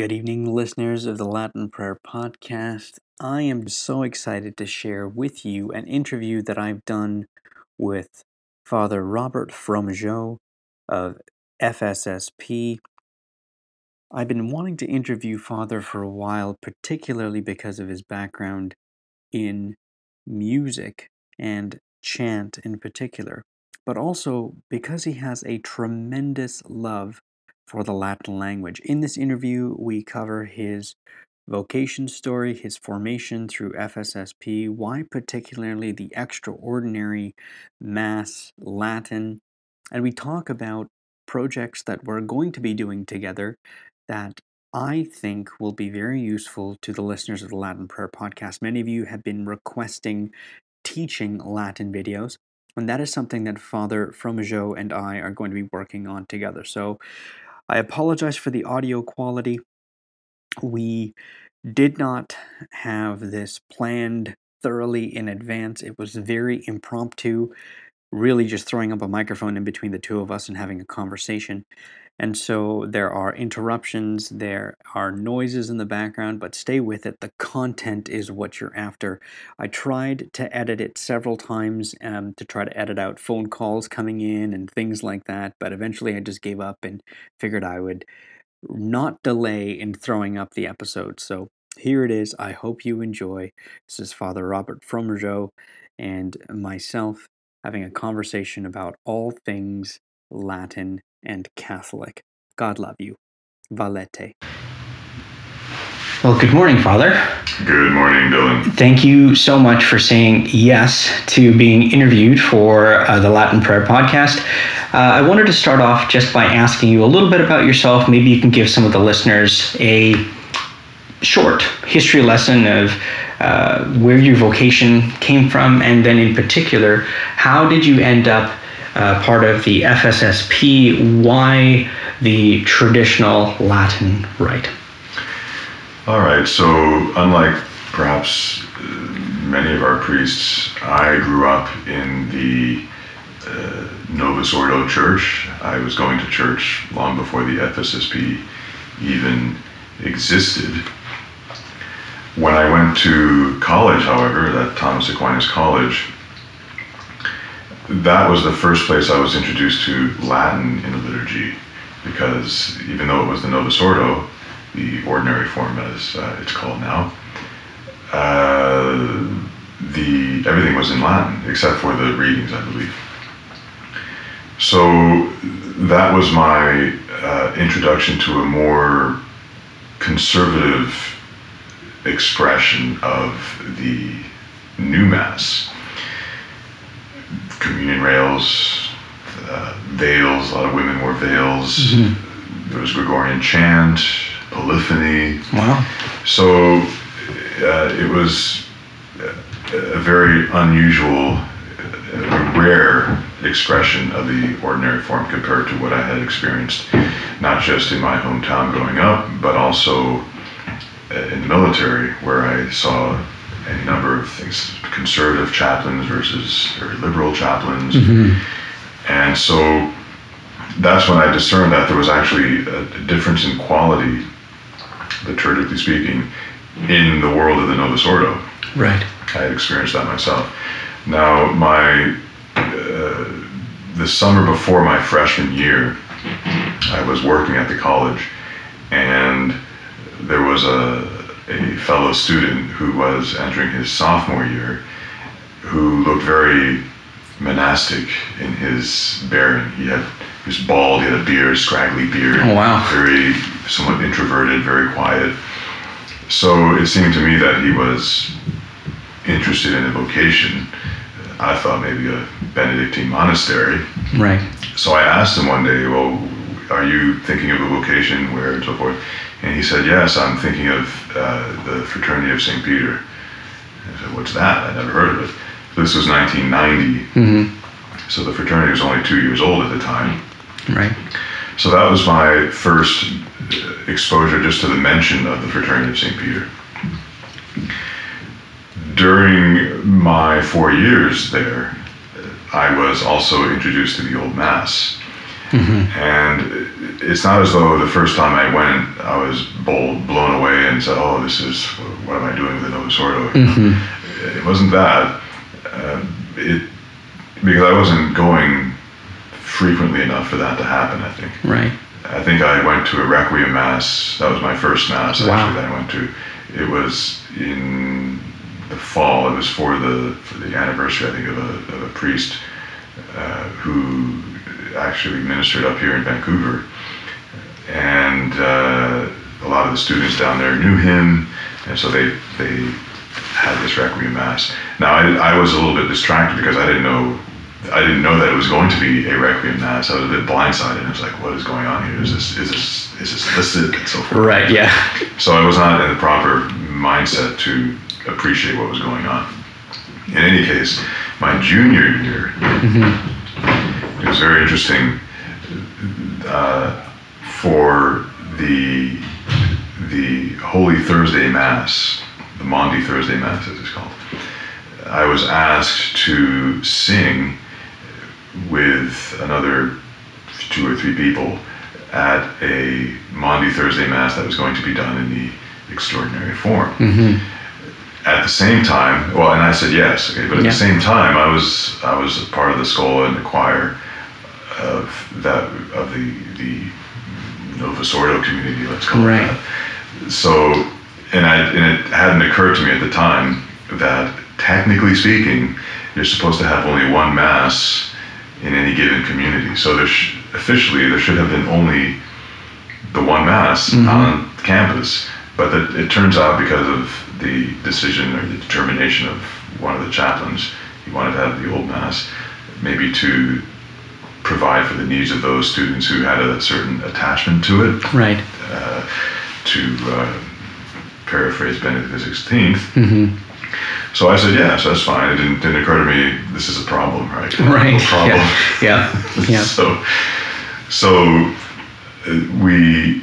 Good evening, listeners of the Latin Prayer Podcast. I am so excited to share with you an interview that I've done with Father Robert Fromageot of FSSP. I've been wanting to interview Father for a while, particularly because of his background in music and chant in particular, but also because he has a tremendous love for the Latin language. In this interview, we cover his vocation story, his formation through FSSP, why particularly the extraordinary Mass Latin, and we talk about projects that we're going to be doing together that I think will be very useful to the listeners of the Latin Prayer Podcast. Many of you have been requesting teaching Latin videos, and that is something that Father Fromageot and I are going to be working on together. So I apologize for the audio quality. We did not have this planned thoroughly in advance. It was very impromptu, really just throwing up a microphone in between the two of us and having a conversation. And so there are interruptions, there are noises in the background, but stay with it. The content is what you're after. I tried to edit it several times um, to try to edit out phone calls coming in and things like that, but eventually I just gave up and figured I would not delay in throwing up the episode. So here it is. I hope you enjoy. This is Father Robert Fromageot and myself having a conversation about all things Latin and Catholic. God love you. Valete. Well, good morning, Father. Good morning, Dylan. Thank you so much for saying yes to being interviewed for uh, the Latin Prayer Podcast. Uh, I wanted to start off just by asking you a little bit about yourself. Maybe you can give some of the listeners a short history lesson of uh, where your vocation came from, and then in particular, how did you end up uh, part of the FSSP, why the traditional Latin rite? All right, so unlike perhaps uh, many of our priests, I grew up in the uh, Novus Ordo Church. I was going to church long before the FSSP even existed. When I went to college, however, at Thomas Aquinas College, that was the first place I was introduced to Latin in the liturgy, because even though it was the Novus Ordo, the ordinary form as uh, it's called now, uh, the everything was in Latin except for the readings, I believe. So that was my uh, introduction to a more conservative expression of the new mass communion rails, uh, veils. A lot of women wore veils. Mm-hmm. There was Gregorian chant, polyphony. Wow. So uh, it was a very unusual, a rare expression of the ordinary form compared to what I had experienced, not just in my hometown growing up, but also uh, in the military, where I saw any number of things conservative chaplains versus very liberal chaplains. Mm-hmm. And so that's when I discerned that there was actually a, difference in quality, liturgically speaking, in the world of the Novus Ordo. Right. I had experienced that myself. Now, my uh, the summer before my freshman year, I was working at the college, and there was a a fellow student who was entering his sophomore year who looked very monastic in his bearing. He had he was bald, he had a beard, scraggly beard. Oh wow. Very somewhat introverted, very quiet. So it seemed to me that he was interested in a vocation. I thought maybe a Benedictine monastery. Right. So I asked him one day, well, are you thinking of a vocation where and so forth? And he said, Yes, I'm thinking of uh, the Fraternity of St. Peter. I said, What's that? I never heard of it. This was 1990. Mm-hmm. So the fraternity was only two years old at the time. Right. So that was my first uh, exposure just to the mention of the Fraternity of St. Peter. During my four years there, I was also introduced to the Old Mass. And it's not as though the first time I went, I was bold, blown away and said, oh, this is, what am I doing with the Novus Ordo? It wasn't that. Uh, it, because I wasn't going frequently enough for that to happen, I think. Right. I think I went to a Requiem Mass. That was my first Mass, Wow. actually, that I went to. It was in the fall. It was for the, for the anniversary, I think, of a, of a priest uh, who actually ministered up here in Vancouver. And uh, a lot of the students down there knew him, and so they, they had this Requiem Mass. Now, I, I was a little bit distracted because I didn't know I didn't know that it was going to be a Requiem Mass. I was a bit blindsided. I was like, what is going on here? Is this, is this, is this listed and so forth? Right. Yeah. So I was not in the proper mindset to appreciate what was going on. In any case, my junior year, it was very interesting uh, for the the Holy Thursday Mass, the Maundy Thursday Mass, as it's called. I was asked to sing with another two or three people at a Maundy Thursday Mass that was going to be done in the extraordinary form. At the same time, well, and I said yes, okay, but at Yeah. the same time, I was I was a part of the schola and the choir of that of the the Novus Ordo community, let's call Right. it that. So, and I and it hadn't occurred to me at the time that technically speaking, you're supposed to have only one mass in any given community. So there sh- officially there should have been only the one mass mm-hmm. on campus, but that it turns out because of the decision or the determination of one of the chaplains, he wanted to have the old mass, maybe to provide for the needs of those students who had a certain attachment to it Right. to uh, paraphrase Benedict XVI. So I said, yes, that's fine. It didn't, didn't occur to me, this is a problem, right? Right. No problem. Yeah. Yeah. Yeah. so, so uh, we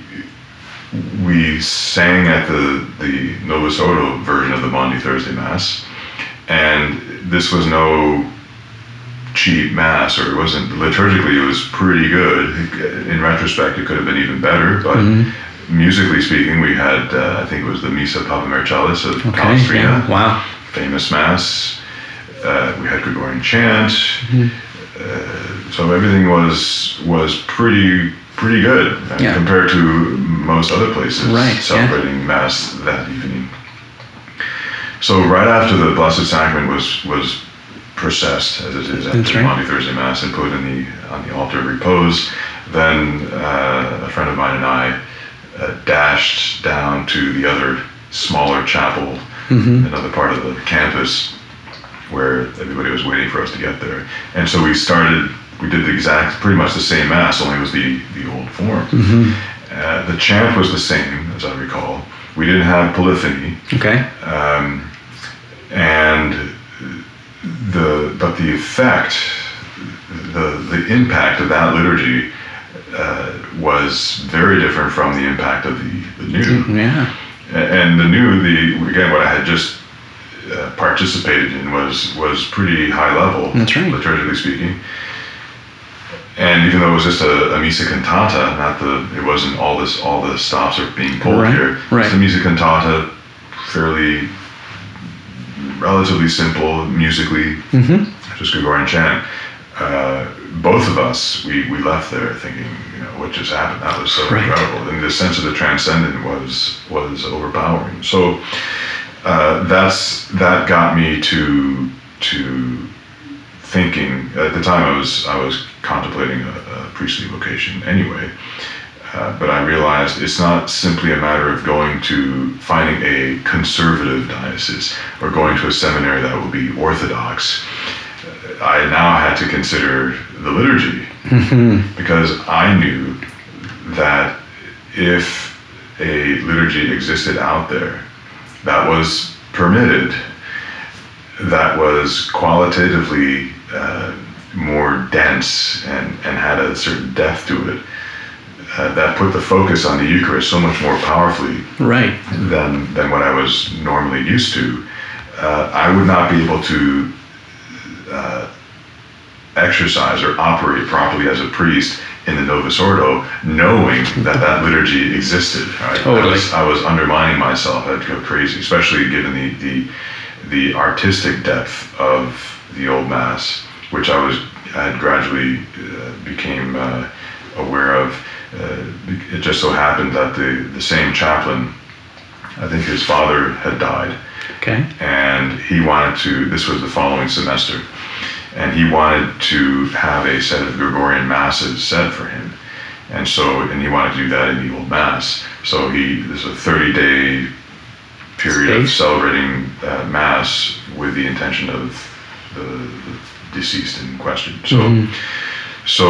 we sang at the the Novus Ordo version of the Maundy Thursday Mass, and this was no cheap mass, or it wasn't liturgically. It was pretty good. In retrospect, it could have been even better, but. Musically speaking, we had, uh, I think it was the Missa Papa Marcellis of Okay. Palestrina Yeah. Wow. famous mass. Uh, we had Gregorian chant. Uh, so everything was was pretty pretty good uh, Yeah. compared to most other places Right, yeah. celebrating mass that evening. So right after the Blessed Sacrament was was processed, as it is after right. Maundy Thursday Mass, and put in the on the altar of repose, then uh, a friend of mine and I uh, dashed down to the other smaller chapel, another part of the campus, where everybody was waiting for us to get there. And so we started. We did the exact, pretty much the same mass, only it was the the old form. Uh, the chant was the same, as I recall. We didn't have polyphony Okay. and the but the effect the the impact of that liturgy uh, was very different from the impact of the, the new Yeah. And the new the again what I had just uh, participated in was was pretty high level That's right. liturgically speaking and even though it was just a, a missa cantata not the it wasn't all this all the stops are being pulled Right, here right. it's a missa cantata fairly relatively simple musically, Mm-hmm. just Gregorian chant. Uh, both of us, we, we left there thinking, you know, what just happened? That was so Right. incredible, and the sense of the transcendent was was overpowering. So uh, that's that got me to to thinking. At the time, I was I was contemplating a, a priestly vocation anyway. Uh, but I realized it's not simply a matter of going to finding a conservative diocese or going to a seminary that will be orthodox. Uh, I now had to consider the liturgy because I knew that if a liturgy existed out there that was permitted, that was qualitatively uh, more dense and, and had a certain depth to it, uh, that put the focus on the Eucharist so much more powerfully Right. than, than what I was normally used to, uh, I would not be able to uh, exercise or operate properly as a priest in the Novus Ordo, knowing that that liturgy existed. Right? Totally. I, was, I was undermining myself. I'd go crazy, especially given the, the the artistic depth of the old mass, which I was I had gradually uh, became uh, aware of. Uh, it just so happened that the the same chaplain, I think his father had died, Okay. and he wanted to. This was the following semester, and he wanted to have a set of Gregorian masses said for him, and so and he wanted to do that in the old mass. So he there's a 30 day period of celebrating uh, mass with the intention of the, the deceased in question. So. Mhm. So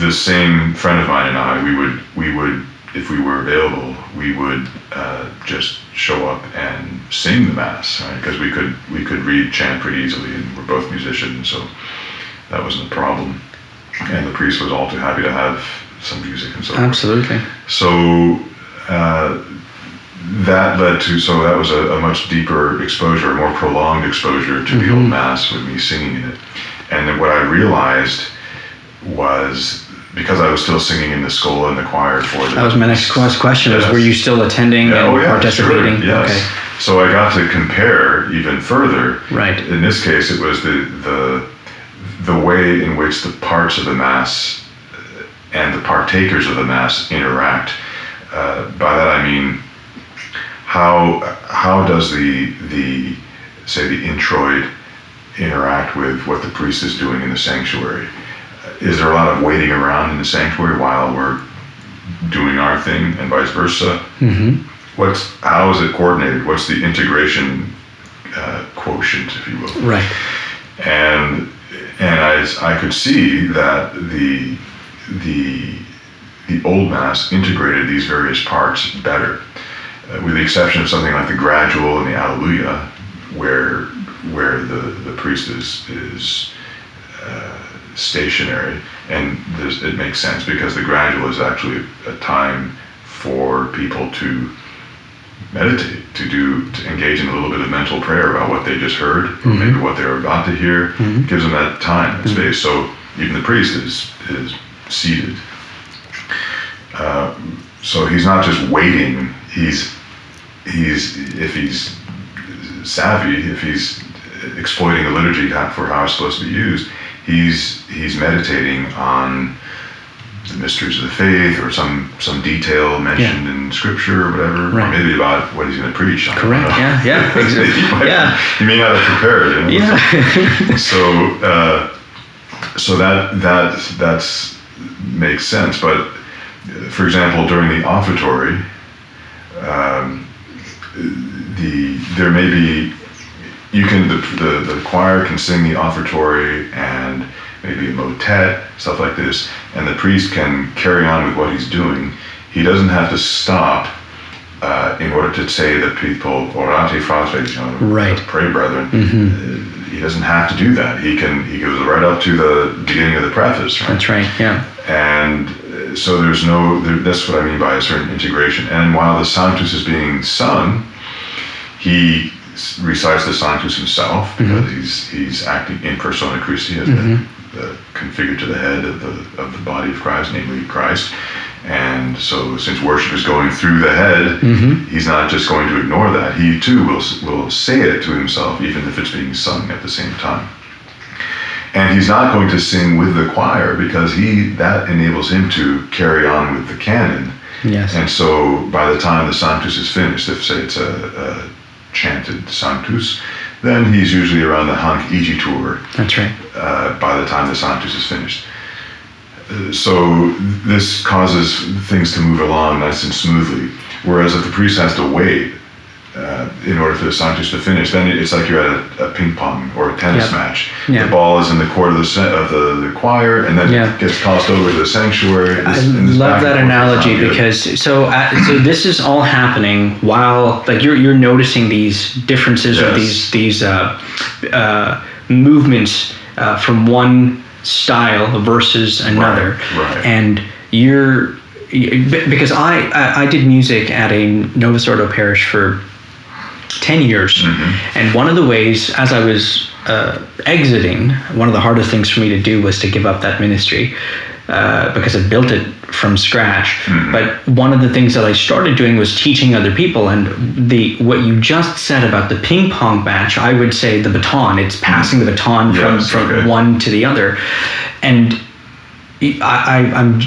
the same friend of mine and I, we would we would if we were available, we would uh, just show up and sing the mass because we could we could read chant pretty easily, and we're both musicians, so that wasn't a problem. And the priest was all too happy to have some music and so forth. Absolutely. So uh, that led to so that was a, a much deeper exposure, a more prolonged exposure to the old mass with me singing in it. And then what I realized was because I was still singing in the school and the choir for the That was my next quest- question: Yes. were you still attending yeah, and oh yeah, participating? Sure, yes. So I got to compare even further. Right. In this case, it was the the the way in which the parts of the mass uh, and the partakers of the mass interact. Uh, by that I mean how how does the the say the introit interact with what the priest is doing in the sanctuary? Is there a lot of waiting around in the sanctuary while we're doing our thing, and vice versa? Mm-hmm. What's how is it coordinated? What's the integration uh, quotient, if you will? Right. and and I, I could see that the the the old mass integrated these various parts better, uh, with the exception of something like the gradual and the Alleluia, where where the, the priest is is uh, stationary, and it makes sense because the gradual is actually a time for people to meditate, to do, to engage in a little bit of mental prayer about what they just heard, or maybe what they're about to hear. Mm-hmm. It gives them that time and mm-hmm. space. So even the priest is is seated. Uh, so he's not just waiting. He's he's if he's savvy, if he's exploiting the liturgy for how it's supposed to be used, he's he's meditating on the mysteries of the faith or some some detail mentioned in scripture or whatever, or Right. maybe about what he's going to preach. I Correct. Yeah. Yeah. Exactly. he, might, yeah. he may not have prepared. You know? Yeah. so uh, so that that that's makes sense. But for example, during the offertory, um, the there may be you can the, the the choir can sing the offertory and maybe a motet stuff like this, and the priest can carry on with what he's doing. He doesn't have to stop. Uh, in order to say that people orate fratres, you know, Right. pray brethren, uh, he doesn't have to do that. He can he goes right up to the beginning of the preface, right? That's right. Yeah. and uh, so there's no there, that's what i mean by a certain integration and while the sanctus is being sung he recites the sanctus himself mm-hmm. because he's he's acting in persona christi as the, mm-hmm. the configured to the head of the of the body of christ namely christ. And so since worship is going through the head mm-hmm. he's not just going to ignore that. He too will will say it to himself even if it's being sung at the same time. And he's not going to sing with the choir because he that enables him to carry on with the canon. Yes. And so by the time the Sanctus is finished, if say it's a, a chanted Sanctus, then he's usually around the Hanc igitur. That's right. uh, by the time the Sanctus is finished. Uh, so this causes things to move along nice and smoothly. Whereas if the priest has to wait uh, in order for the Sanctus to finish, then it's like you're at a, a ping pong or a tennis Yep. match. Yeah. The ball is in the court of the of the, the choir, and then it gets tossed over to the sanctuary. I This- this love that and forth is analogy good. because so uh, so this is all happening while like you're you're noticing these differences or these these uh, uh, movements uh, from one style versus another, right. Right. and you're because I, I I did music at a Novus Ordo parish for 10 years. Mm-hmm. And one of the ways, as I was uh, exiting, one of the hardest things for me to do was to give up that ministry. uh, because I built it from scratch. But one of the things that I started doing was teaching other people. And the what you just said about the ping pong match, I would say the baton. It's passing the baton Yes, from from okay. one to the other, and I, I I'm.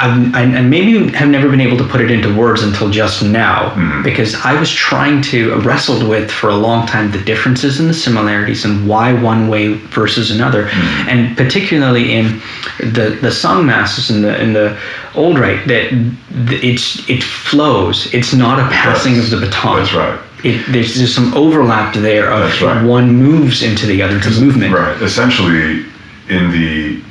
I'm, I, and maybe have never been able to put it into words until just now mm-hmm. because I was trying to wrestled with for a long time the differences and the similarities and why one way versus another, mm-hmm. and particularly in the the sung masses and the in the old rite that it's it flows. It's not a passing of the baton. That's right. It, there's, there's some overlap there of right. one moves into the other. It's a movement. Right. Essentially, in the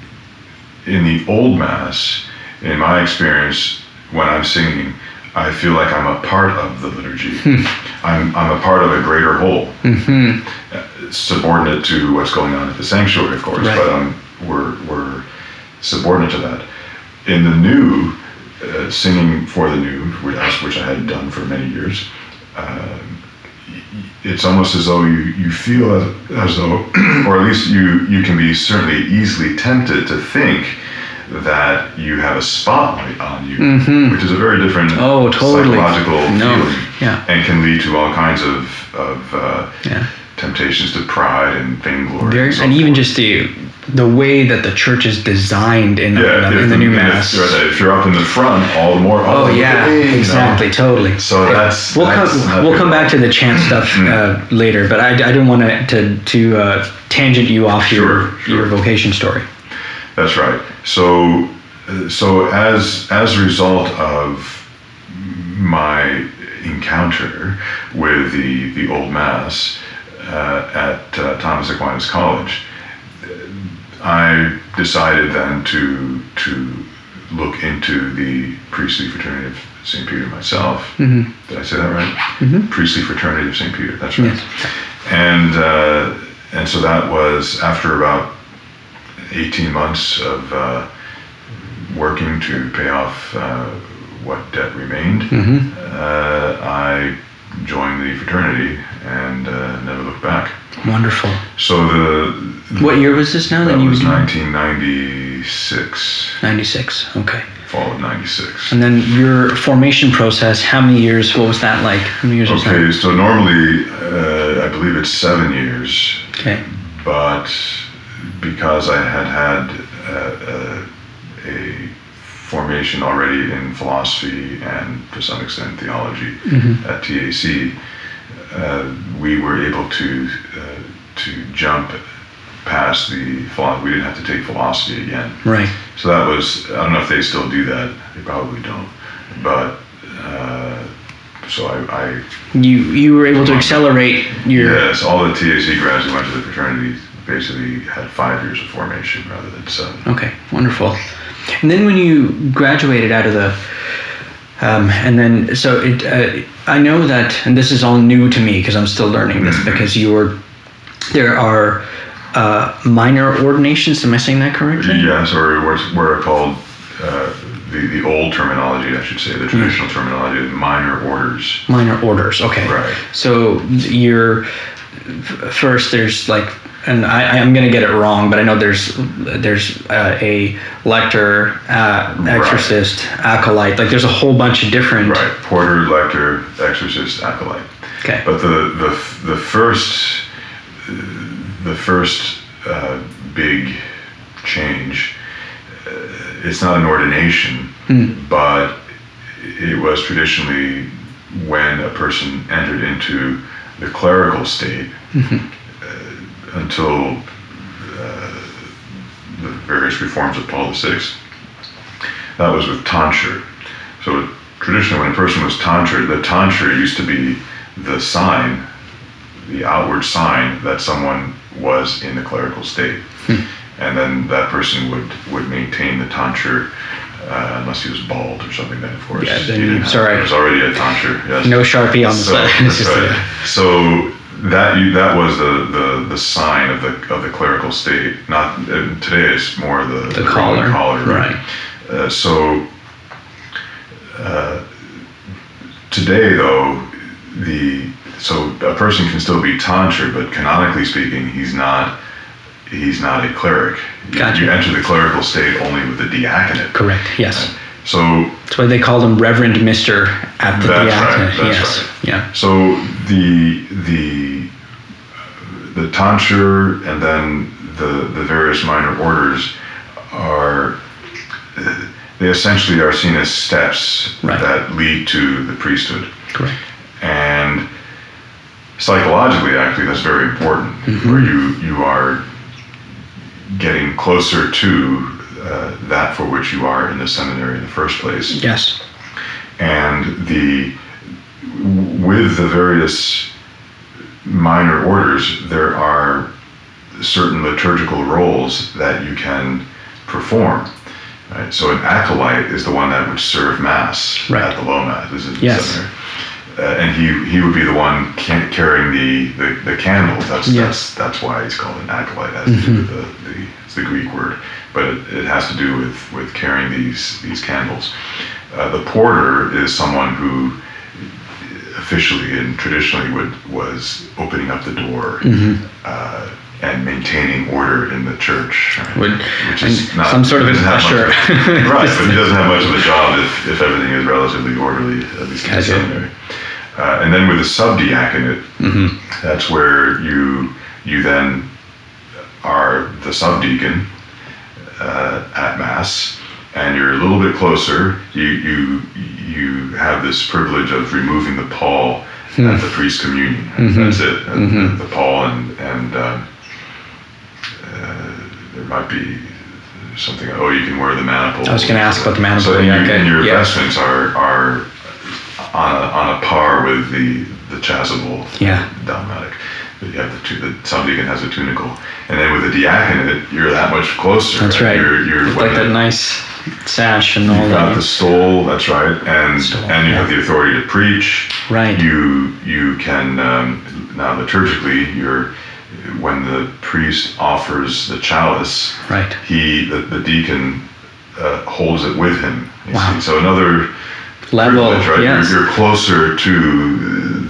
in the old mass, in my experience, when I'm singing, I feel like I'm a part of the liturgy. I'm I'm a part of a greater whole, mm-hmm. subordinate to what's going on at the sanctuary, of course. Right. But um, we're we're subordinate to that. In the new, uh, singing for the new, which which I had done for many years. Um, it's almost as though you, you feel as, as though, or at least you, you can be certainly easily tempted to think that you have a spotlight on you, which is a very different Oh, totally. psychological No, feeling, yeah. and can lead to all kinds of, of uh, Yeah. temptations to pride and vainglory. Very, so and even just the the way that the church is designed in, the- yeah, in, the, in the new if- mass. If, you're up in the front, all the more. Oh yeah, hey, you know. exactly, totally. So that's- we'll that's come not we'll come back to the chant stuff uh, later, but I, I didn't want to to, to uh, tangent you off your Sure, sure. your vocation story. That's right. So, uh, so as as a result of my encounter with the the old mass uh, at uh, Thomas Aquinas College, I decided then to to look into the priestly fraternity of St. Peter myself. Did I say that right? Priestly fraternity of St. Peter. That's right. Yes. And uh, and so that was after about 18 months of uh, working to pay off uh, what debt remained, uh, I joined the fraternity and uh, never looked back. Wonderful. So the What year was this now? that you was were 1996, ninety six. Okay. fall of 96. And then your formation process. How many years? What was that like? How many years was Okay, that? so normally uh, I believe it's seven years, Okay. but because I had had uh, uh, a formation already in philosophy and to some extent theology at TAC, uh, we were able to uh, to jump past the philosophy. We didn't have to take philosophy again. Right. So that was I don't know if they still do that. They probably don't, but. Uh, so I, I You you were able to accelerate your. Yes, all the TAC grads who went to the fraternity basically had five years of formation rather than seven. Okay, wonderful. And then when you graduated out of the, um, and then so it, uh, I know that, and this is all new to me because I'm still learning this because you were, there are uh, minor ordinations. Am I saying that correctly? Yes, or what's what are called uh, the the old terminology, I should say, the traditional terminology, minor orders. Minor orders. Okay. Right. So you're first. There's like, and I, I'm going to get it wrong, but I know there's there's uh, a lector, uh, exorcist, acolyte. Like there's a whole bunch of different. Right, porter, lector, exorcist, acolyte. Okay. But the the the first the first uh, big change, uh, it's not an ordination, but it was traditionally when a person entered into the clerical state uh, until uh, the various reforms of Paul VI. That was with tonsure. So traditionally, when a person was tonsured, the tonsure used to be the sign, the outward sign that someone was in the clerical state. And then that person would, would maintain the tonsure uh, unless he was bald or something. Then, of course, Yeah, then have- sorry. there was already a tonsure. Yes. No sharpie on the So, side. It's that's just a- right. so that you, that was the, the, the sign of the of the clerical state. Not uh, today. It's more the The Roman collar. collar. Right. Uh, so uh, today, though, the so a person can still be tonsured, but canonically speaking, he's not he's not a cleric. You- Gotcha. You enter the clerical state only with the diaconate. Correct. Yes. So That's why they called him Reverend Mister at the That's right, diaconate. that's yes. right. Yeah. So the the the tonsure and then the the various minor orders are they essentially are seen as steps Right. that lead to the priesthood. Correct. And psychologically, actually, that's very important. Mm-hmm. Where you you are getting closer to uh, that for which you are in the seminary in the first place Yes. and the with the various minor orders there are certain liturgical roles that you can perform right so an acolyte is the one that would serve mass Right. at the low mass Yes. Uh, and he he would be the one ca- carrying the, the, the candles. That's, Yes. that's that's why he's called an acolyte. Has to do the, the it's the Greek word, but it, it has to do with with carrying these these candles. Uh, the porter is someone who officially and traditionally would was opening up the door uh, and maintaining order in the church. right? Would- Which is not some sort of an usher. of- right, but he doesn't have much of a job if, if everything is relatively orderly, at least in the seminary. Uh, and then with the subdiaconate, Mm-hmm. that's where you you then are the subdeacon uh, at mass, and you're a little bit closer. You you you have this privilege of removing the pall at the priest communion. That's it. And The, pall and and um, uh, there might be something. Oh, you can wear the maniple. I was gonna ask about the maniple, So and, yeah, you- okay, and your yeah. vestments are are on a, on a par with the the chasuble Yeah. dalmatic. But you have the tu- the subdeacon has a tunicle, and then with the diaconate, you're that much closer. That's right. You're, you're like that nice sash and all You've got the stole, that's right, and Stole, and you yeah. have the authority to preach. Right. You you can um, now liturgically, you're when the priest offers the chalice, Right. he the, the deacon uh, holds it with him. Wow. see. So another Level. right? Yes. You're, you're closer to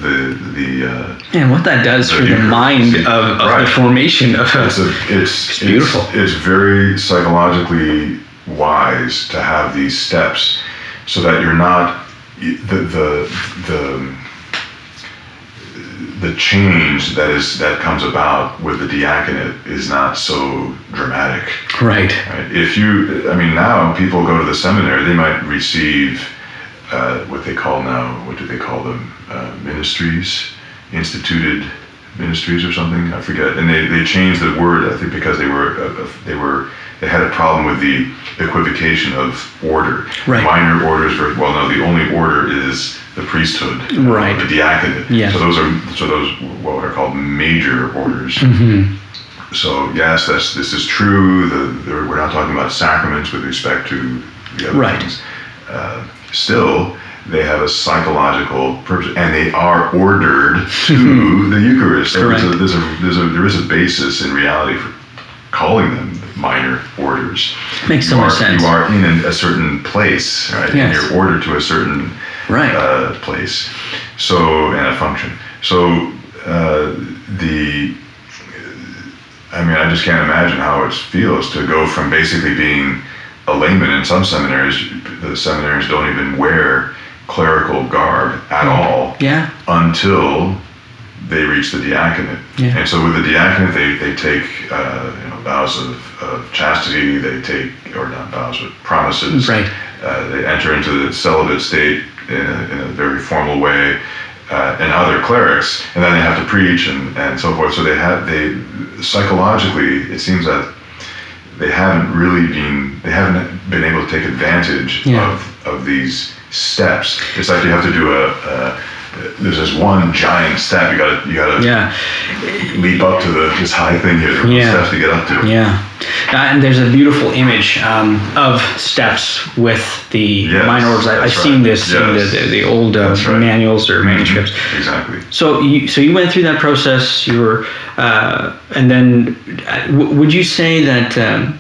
the the. Uh, Man, what that does for the mind of, of the Right. formation of a, it's a it's It's beautiful. It's, very psychologically wise to have these steps, so that you're not the the the the change that is that comes about with the diaconate is not so dramatic. right. Right? If you, I mean, now people go to the seminary, they might receive uh, what they call now, what do they call them? Uh, ministries, instituted ministries or something. I forget. And they, they changed the word, I think, because they were uh, uh, they were had a problem with the equivocation of order. Right. Minor orders, very well. No, the only order is the priesthood, Right. The diaconate. Yes. So those are so those what are called major orders. Mm-hmm. So yes, that's this is true. The, the, we're not talking about sacraments with respect to the other Right. things. Uh, still, they have a psychological purpose, and they are ordered to the Eucharist. There is, a, there's a, there's a, there is a basis in reality for calling them minor orders. Makes so you much are, sense. You are in a, a certain place, right? Yes. And you're ordered to a certain Right. uh, place. So and a function. So uh, the I mean, I just can't imagine how it feels to go from basically being a layman in some seminaries. The seminaries don't even wear clerical garb at all Yeah. until they reach the diaconate. Yeah. And so with the diaconate, they, they take uh, you know, vows of, of chastity, they take, or not vows, but promises. Right. Uh, they enter into the celibate state in a, in a very formal way. Uh, and other clerics, and then they have to preach and, and so forth. So they have they psychologically, it seems that they haven't really been they haven't been able to take advantage Yeah. of of these steps. It's like you have to do a, a there's this one giant step you gotta you gotta Yeah. leap up to the this high thing here. Yeah. steps to get up to. Yeah. Uh, and there's a beautiful image um, of steps with the Yes, minor orders. I, I've that's seen right. this in the, the, the old uh, right. manuals or manuscripts. Exactly. So you so you went through that process. You were, uh, and then uh, w- would you say that? Um,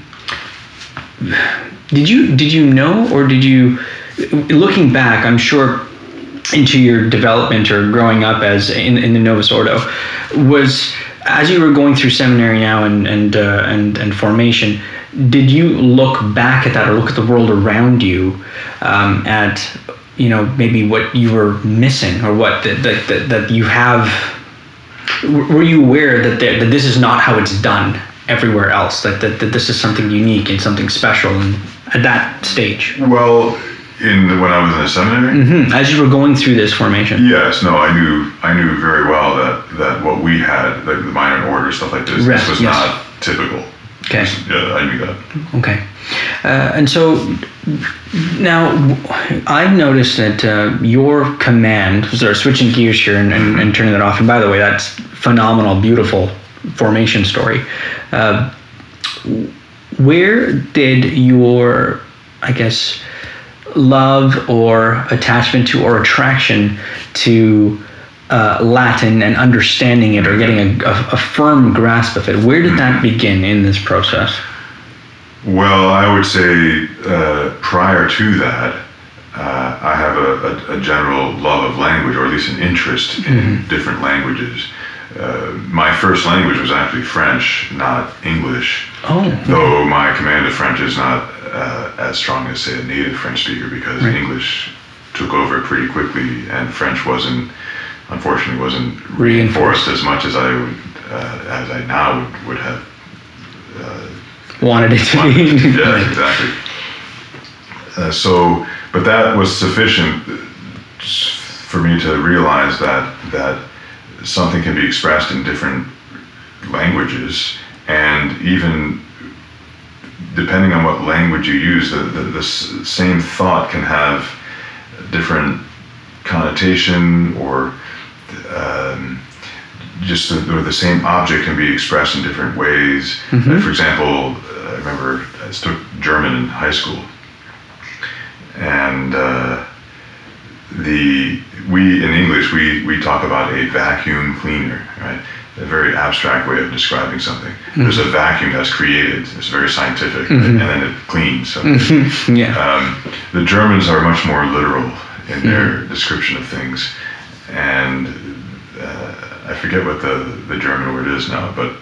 did you did you know or did you? Looking back, I'm sure into your development or growing up as in, in the Novus Ordo, was as you were going through seminary now and and uh, and and formation, did you look back at that or look at the world around you um, at you know maybe what you were missing or what that that, that, you have? Were you aware that there, that this is not how it's done everywhere else? That, that that this is something unique and something special and at that stage? Well, in when I was in the seminary. hmm As you were going through this formation. Yes, no, I knew I knew very well that that what we had, like the minor order stuff like this, Right, this was yes. not typical. Okay. Yeah, I knew that. Okay. Uh, and so now I've noticed that uh, your command, sort of switching gears here and, and, and turning that off, and by the way, that's phenomenal, beautiful formation story. Uh, where did your, I guess, love or attachment to or attraction to uh, Latin and understanding it or getting a, a, a firm grasp of it, where did that begin in this process? Well, I would say uh, prior to that, uh, I have a, a, a general love of language, or at least an interest in different languages. Uh, my first language was actually French, not English. Oh, Though my command of French is not uh, as strong as, say, a native French speaker, because Right. English took over pretty quickly, and French wasn't, unfortunately, wasn't Reinforced. reinforced as much as I would, uh, as I now would, would have wanted it to be. yeah, exactly. Uh, so, but that was sufficient for me to realize that that something can be expressed in different languages, and even depending on what language you use, the, the, the same thought can have different connotation or um, just the, or the same object can be expressed in different ways. Uh, for example, uh, I remember I took German in high school, and uh, the we in English we we talk about a vacuum cleaner, right? A very abstract way of describing something. There's a vacuum that's created. It's very scientific, and then it cleans. something. yeah. Um, the Germans are much more literal in their description of things, and uh, I forget what the, the German word is now, but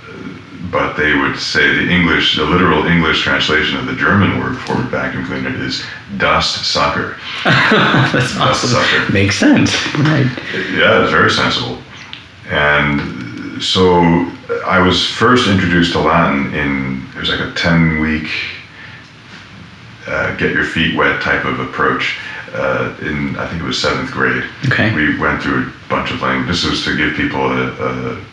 but they would say the English, the literal English translation of the German word for vacuum cleaner is dust sucker. That's awesome. sucker. Makes sense. Right. Yeah, it's very sensible. And so I was first introduced to Latin in, it was like a 10 week uh, get your feet wet type of approach. Uh, in, I think it was seventh grade. Okay. We went through a bunch of languages. This was to give people a, a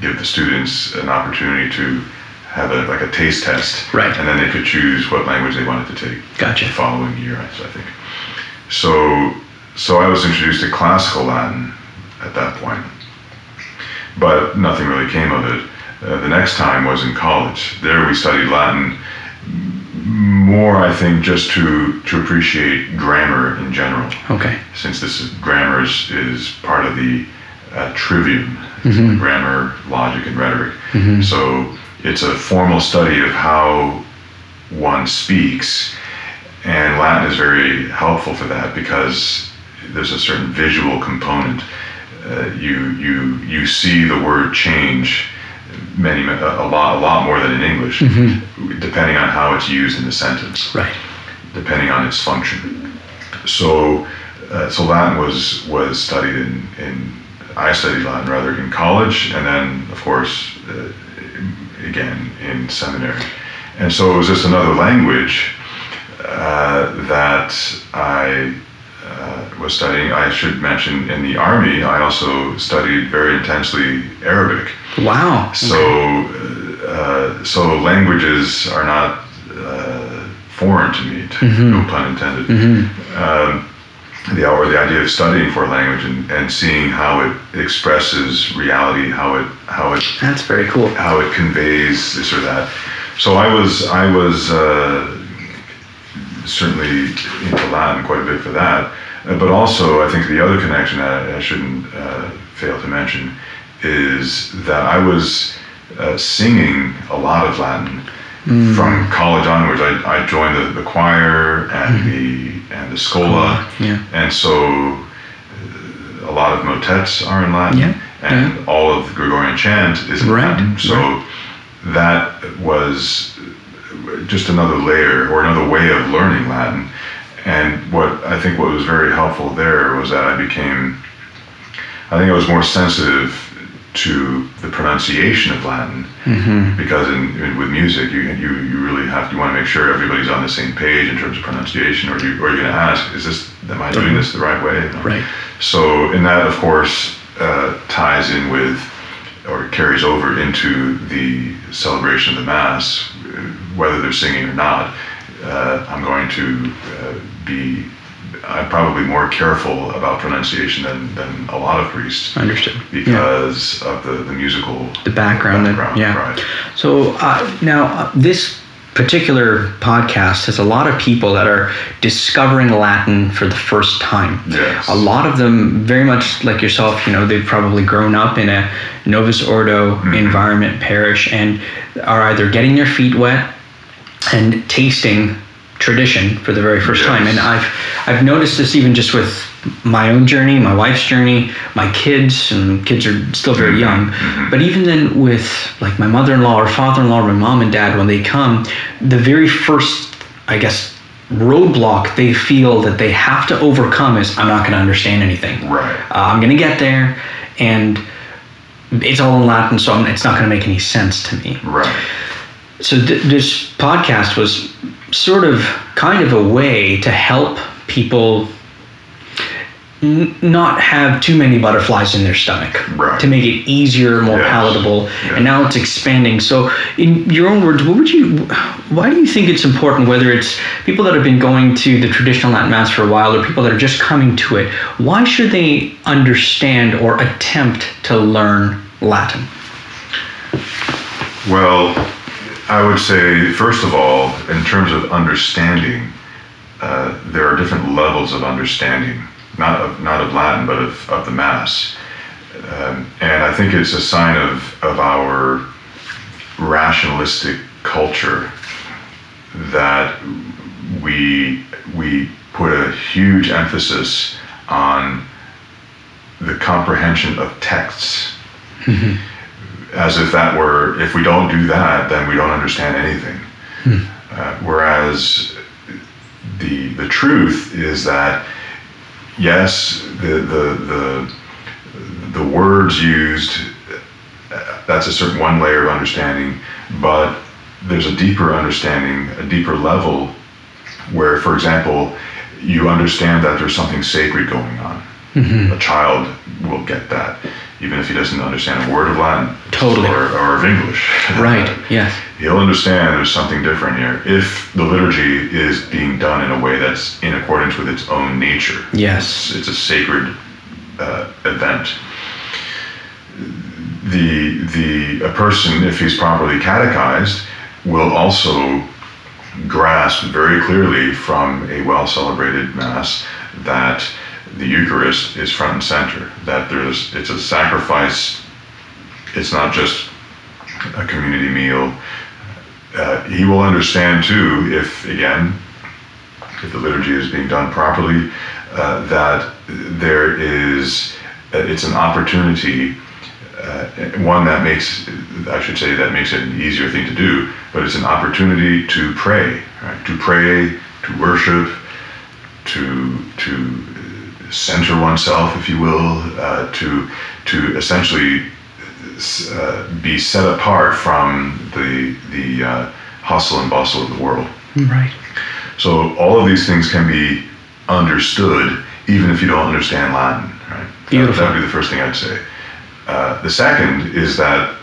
give the students an opportunity to have a, like a taste test. Right. And then they could choose what language they wanted to take Gotcha. the following year, I think. So, so I was introduced to classical Latin at that point, but nothing really came of it. Uh, the next time was in college. There we studied Latin more, I think, just to to appreciate grammar in general, Okay. since this is, grammar is, is part of the uh, trivium, grammar, logic, and rhetoric. So it's a formal study of how one speaks, and Latin is very helpful for that because there's a certain visual component. Uh, you you you see the word change many a lot a lot more than in English, depending on how it's used in the sentence Right. depending on its function. So, uh, so Latin was was studied in, in I studied Latin rather in college, and then of course uh, again in seminary. And so it was just another language uh, that I uh, was studying. I should mention in the army, I also studied very intensely Arabic. Wow. So, uh, so languages are not uh, foreign to me. To, No pun intended. Um, the or the idea of studying for a language and, and seeing how it expresses reality, how it how it That's very cool. how it conveys this or that. So I was I was uh, certainly into Latin quite a bit for that, Uh, but also I think the other connection that I shouldn't uh, fail to mention is that I was uh, singing a lot of Latin from college onwards. I, I joined the, the choir and the and the schola, Yeah. and so uh, a lot of motets are in Latin. Yeah. and all of the Gregorian chant is in Right, Latin. So right. that was just another layer or another way of learning Latin. And what I think what was very helpful there was that I became, I think I was more sensitive to the pronunciation of Latin because in, in with music you, you you really have you want to make sure everybody's on the same page in terms of pronunciation or you or you're going to ask is this am I doing this the right way You know? Right. so and that of course uh, ties in with or carries over into the celebration of the mass whether they're singing or not uh, I'm going to uh, be I'm probably more careful about pronunciation than, than a lot of priests Understood. Yeah. because of the, the musical The background. that- background, yeah. right. So uh, now uh, this particular podcast has a lot of people that are discovering Latin for the first time. Yes. A lot of them, very much like yourself, you know, they've probably grown up in a Novus Ordo Mm-hmm. environment, parish, and are either getting their feet wet and tasting tradition for the very first Yes. time. And I've I've noticed this even just with my own journey, my wife's journey, my kids, and kids are still very young. But even then with like my mother-in-law or father-in-law, my mom and dad, when they come, the very first, I guess, roadblock they feel that they have to overcome is I'm not going to understand anything. Right. Uh, I'm going to get there, and it's all in Latin, so I'm, it's not going to make any sense to me. Right. So th- this podcast was sort of kind of a way to help people n- not have too many butterflies in their stomach Right. to make it easier more Yes. palatable Yeah. and now it's expanding so in your own words what would you why do you think it's important whether it's people that have been going to the traditional latin mass for a while or people that are just coming to it why should they understand or attempt to learn latin Well, I would say, first of all, in terms of understanding, uh, there are different levels of understanding, not of, not of Latin, but of, of the Mass. Um, and I think it's a sign of, of our rationalistic culture that we, we put a huge emphasis on the comprehension of texts. As if that were if we don't do that then we don't understand anything. Uh, whereas the the truth is that yes the the the, the words used that's a certain one layer of understanding but there's a deeper understanding a deeper level where for example you understand that there's something sacred going on. Mm-hmm. A child will get that even if he doesn't understand a word of latin. Totally. or, or of english. Right yes. He'll understand there's something different here. If the liturgy is being done in a way that's in accordance with its own nature. Yes. It's, it's a sacred uh, event. The the a person if he's properly catechized will also grasp very clearly from a well celebrated mass that the Eucharist is front and center. That there's it's a sacrifice. It's not just a community meal. Uh, he will understand too if again if the liturgy is being done properly uh, that there is uh, it's an opportunity uh, one that makes I should say that makes it an easier thing to do, but it's an opportunity to pray, right? to pray, to worship, to to center oneself, if you will, uh, to to essentially uh, be set apart from the the uh, hustle and bustle of the world. right So all of these things can be understood even if you don't understand Latin, right? Beautiful. That would be the first thing I'd say. Uh, the second is that,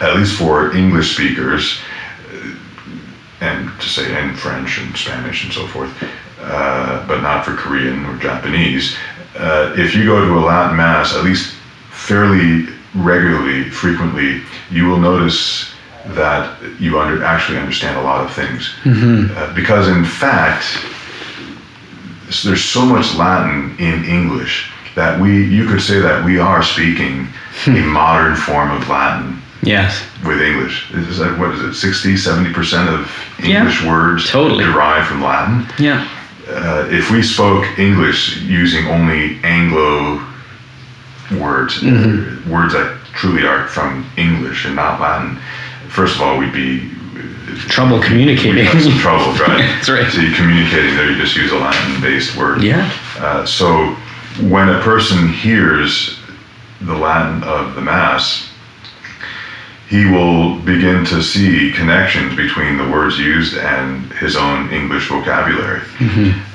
at least for English speakers, uh, and to say and French and Spanish and so forth, uh, but not for Korean or Japanese, uh, if you go to a Latin mass, at least fairly regularly, frequently, you will notice that you under, actually understand a lot of things. Uh, because in fact, there's so much Latin in English that we you could say that we are speaking a modern form of Latin yes with English. Is that what is it? 60, 70 percent of Yeah, English words totally. derive from Latin. yeah Uh, if we spoke English using only Anglo words, Mm-hmm. words that truly are from English and not Latin, first of all, we'd be Trouble communicating. We'd have some trouble, right? That's right. So you communicating there, you just use a Latin-based word. Yeah. Uh, so when a person hears the Latin of the Mass, he will begin to see connections between the words used and his own English vocabulary.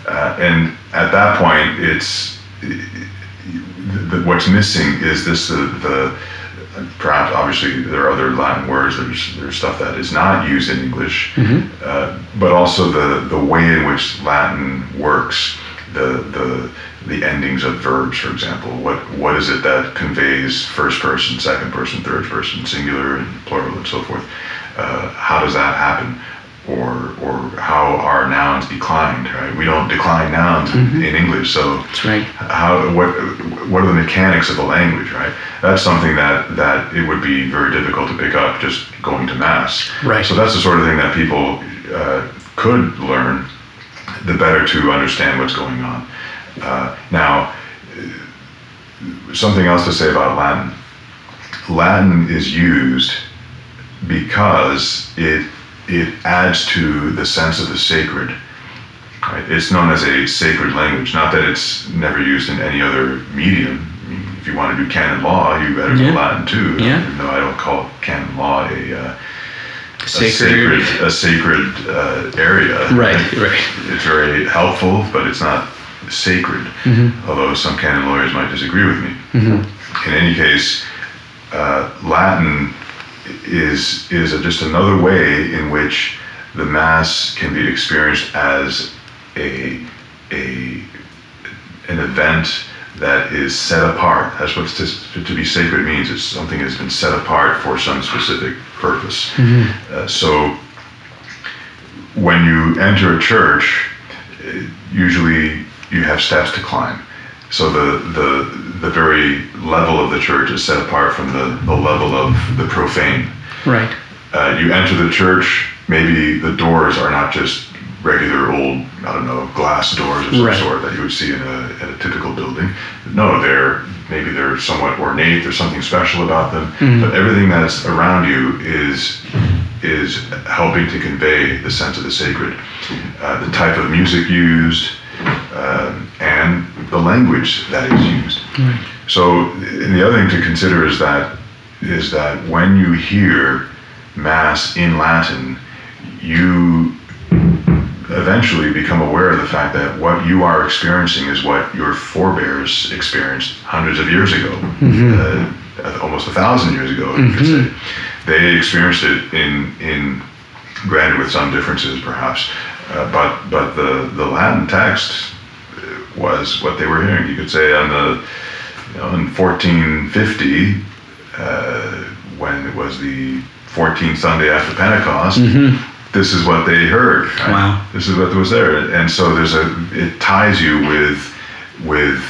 Uh, and at that point, it's the, what's missing is this the, the perhaps obviously there are other Latin words. There's there's stuff that is not used in English, uh, but also the the way in which Latin works. The, the the endings of verbs, for example, what what is it that conveys first person, second person, third person, singular and plural, and so forth? Uh, how does that happen? Or or how are nouns declined? Right? We don't decline nouns in, in English, so That's right. how what what are the mechanics of the language right that's something that that it would be very difficult to pick up just going to mass Right. so that's the sort of thing that people uh, could learn the better to understand what's going on uh, now something else to say about latin latin is used because it it adds to the sense of the sacred Right? It's known as a sacred language. Not that it's never used in any other medium. I mean, if you want to do canon law, you better Yeah. do Latin too. Yeah. Even though I don't call canon law a, uh, a Sacred. sacred a sacred uh, area. Right, right. It's very helpful, but it's not sacred. Mm-hmm. Although some canon lawyers might disagree with me. In any case, uh, Latin is is a, just another way in which the mass can be experienced as a a an event that is set apart. That's what to, to be sacred means. It's something that's been set apart for some specific purpose. Uh, so when you enter a church, uh, usually you have steps to climb. So the, the, the very level of the church is set apart from the, the level of the profane. Right. Uh, you enter the church, maybe the doors are not just regular old, I don't know, glass doors of some Right. sort that you would see in a, in a typical building. No, they're maybe they're somewhat ornate. There's something special about them. But everything that's around you is is helping to convey the sense of the sacred, uh, the type of music used, um, and the language that is used. So, and the other thing to consider is that is that when you hear mass in Latin, you eventually become aware of the fact that what you are experiencing is what your forebears experienced hundreds of years ago, uh, almost a thousand years ago, you could say. They experienced it in in granted with some differences perhaps, uh, but but the the Latin text was what they were hearing. You could say on the you know, in 1450, uh, when it was the 14th Sunday after Pentecost, this is what they heard. right? Wow. This is what was there, and so there's a it ties you with with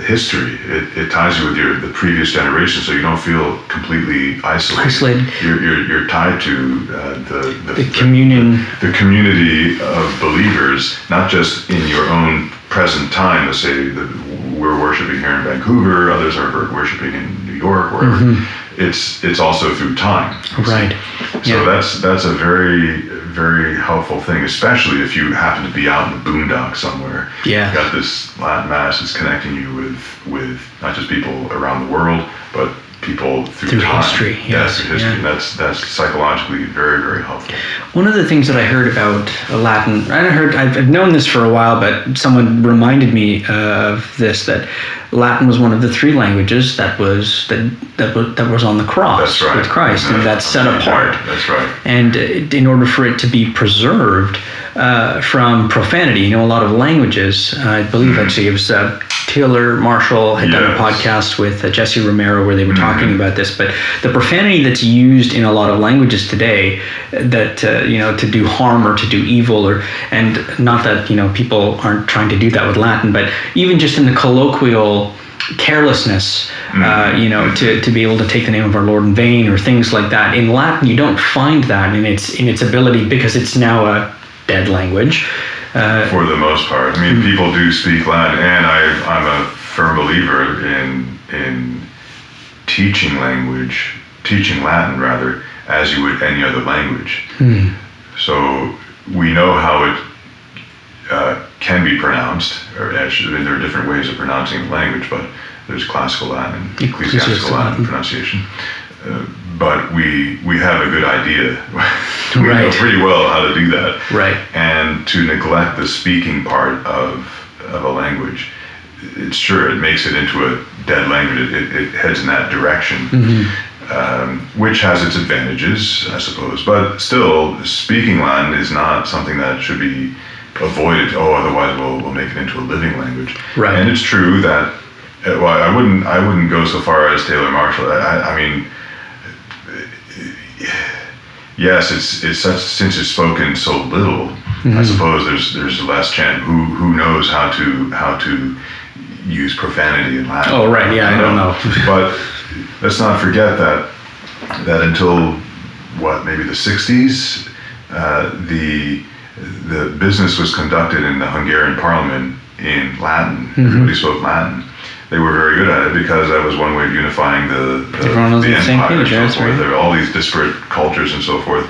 history. It, it ties you with your the previous generation, so you don't feel completely isolated. Isolated. You're, you're, you're tied to uh, the, the The communion. the community of believers, not just in your own present time. Let's say that we're worshiping here in Vancouver, others are worshiping in New York, wherever. It's it's also through time. Right. So Yeah. that's that's a very very helpful thing, especially if you happen to be out in the boondocks somewhere. Yeah. You got this Latin mass that's connecting you with with not just people around the world, but people through, Through time. history, Yeah, yes, through history. yeah. That's that's psychologically very very helpful. One of the things that I heard about Latin, I heard, I've known this for a while, but someone reminded me of this that Latin was one of the three languages that was that that was, that was on the cross right. with Christ, and that's set apart. That's right. And uh, in order for it to be preserved uh, from profanity, you know, a lot of languages, I believe actually it was uh, Taylor Marshall had done a podcast with uh, Jesse Romero where they were talking about this. But the profanity that's used in a lot of languages today, uh, that uh, you know, to do harm or to do evil, or and not that you know people aren't trying to do that with Latin, but even just in the colloquial carelessness, uh, you know, to, to be able to take the name of our Lord in vain or things like that. In Latin, you don't find that in its in its ability because it's now a dead language. Uh, For the most part, I mean, people do speak Latin, and I, I'm a firm believer in in teaching language, teaching Latin rather, as you would any other language. So we know how it uh, can be pronounced, or actually, there are different ways of pronouncing the language, but there's classical Latin and ecclesiastical Latin pronunciation. Uh, but we we have a good idea. we know pretty well how to do that. Right. And to neglect the speaking part of of a language, it's sure it makes it into a dead language. It, it, it heads in that direction, um, which has its advantages, I suppose. But still, speaking Latin is not something that should be avoided. Oh, otherwise we'll, we'll make it into a living language. Right. And it's true that. uh, Well, I wouldn't. I wouldn't go so far as Taylor Marshall. I, I- mean, yes, it's it's such since it's spoken so little. I suppose there's there's less chance. Who who knows how to how to use profanity in Latin? Oh, right, yeah, I don't know. but let's not forget that that until what maybe the '60s, uh, the the business was conducted in the Hungarian Parliament in Latin. Mm-hmm. Everybody spoke Latin. They were very good at it because that was one way of unifying the, the, the on the same empire and so forth. right. There were all these disparate cultures and so forth.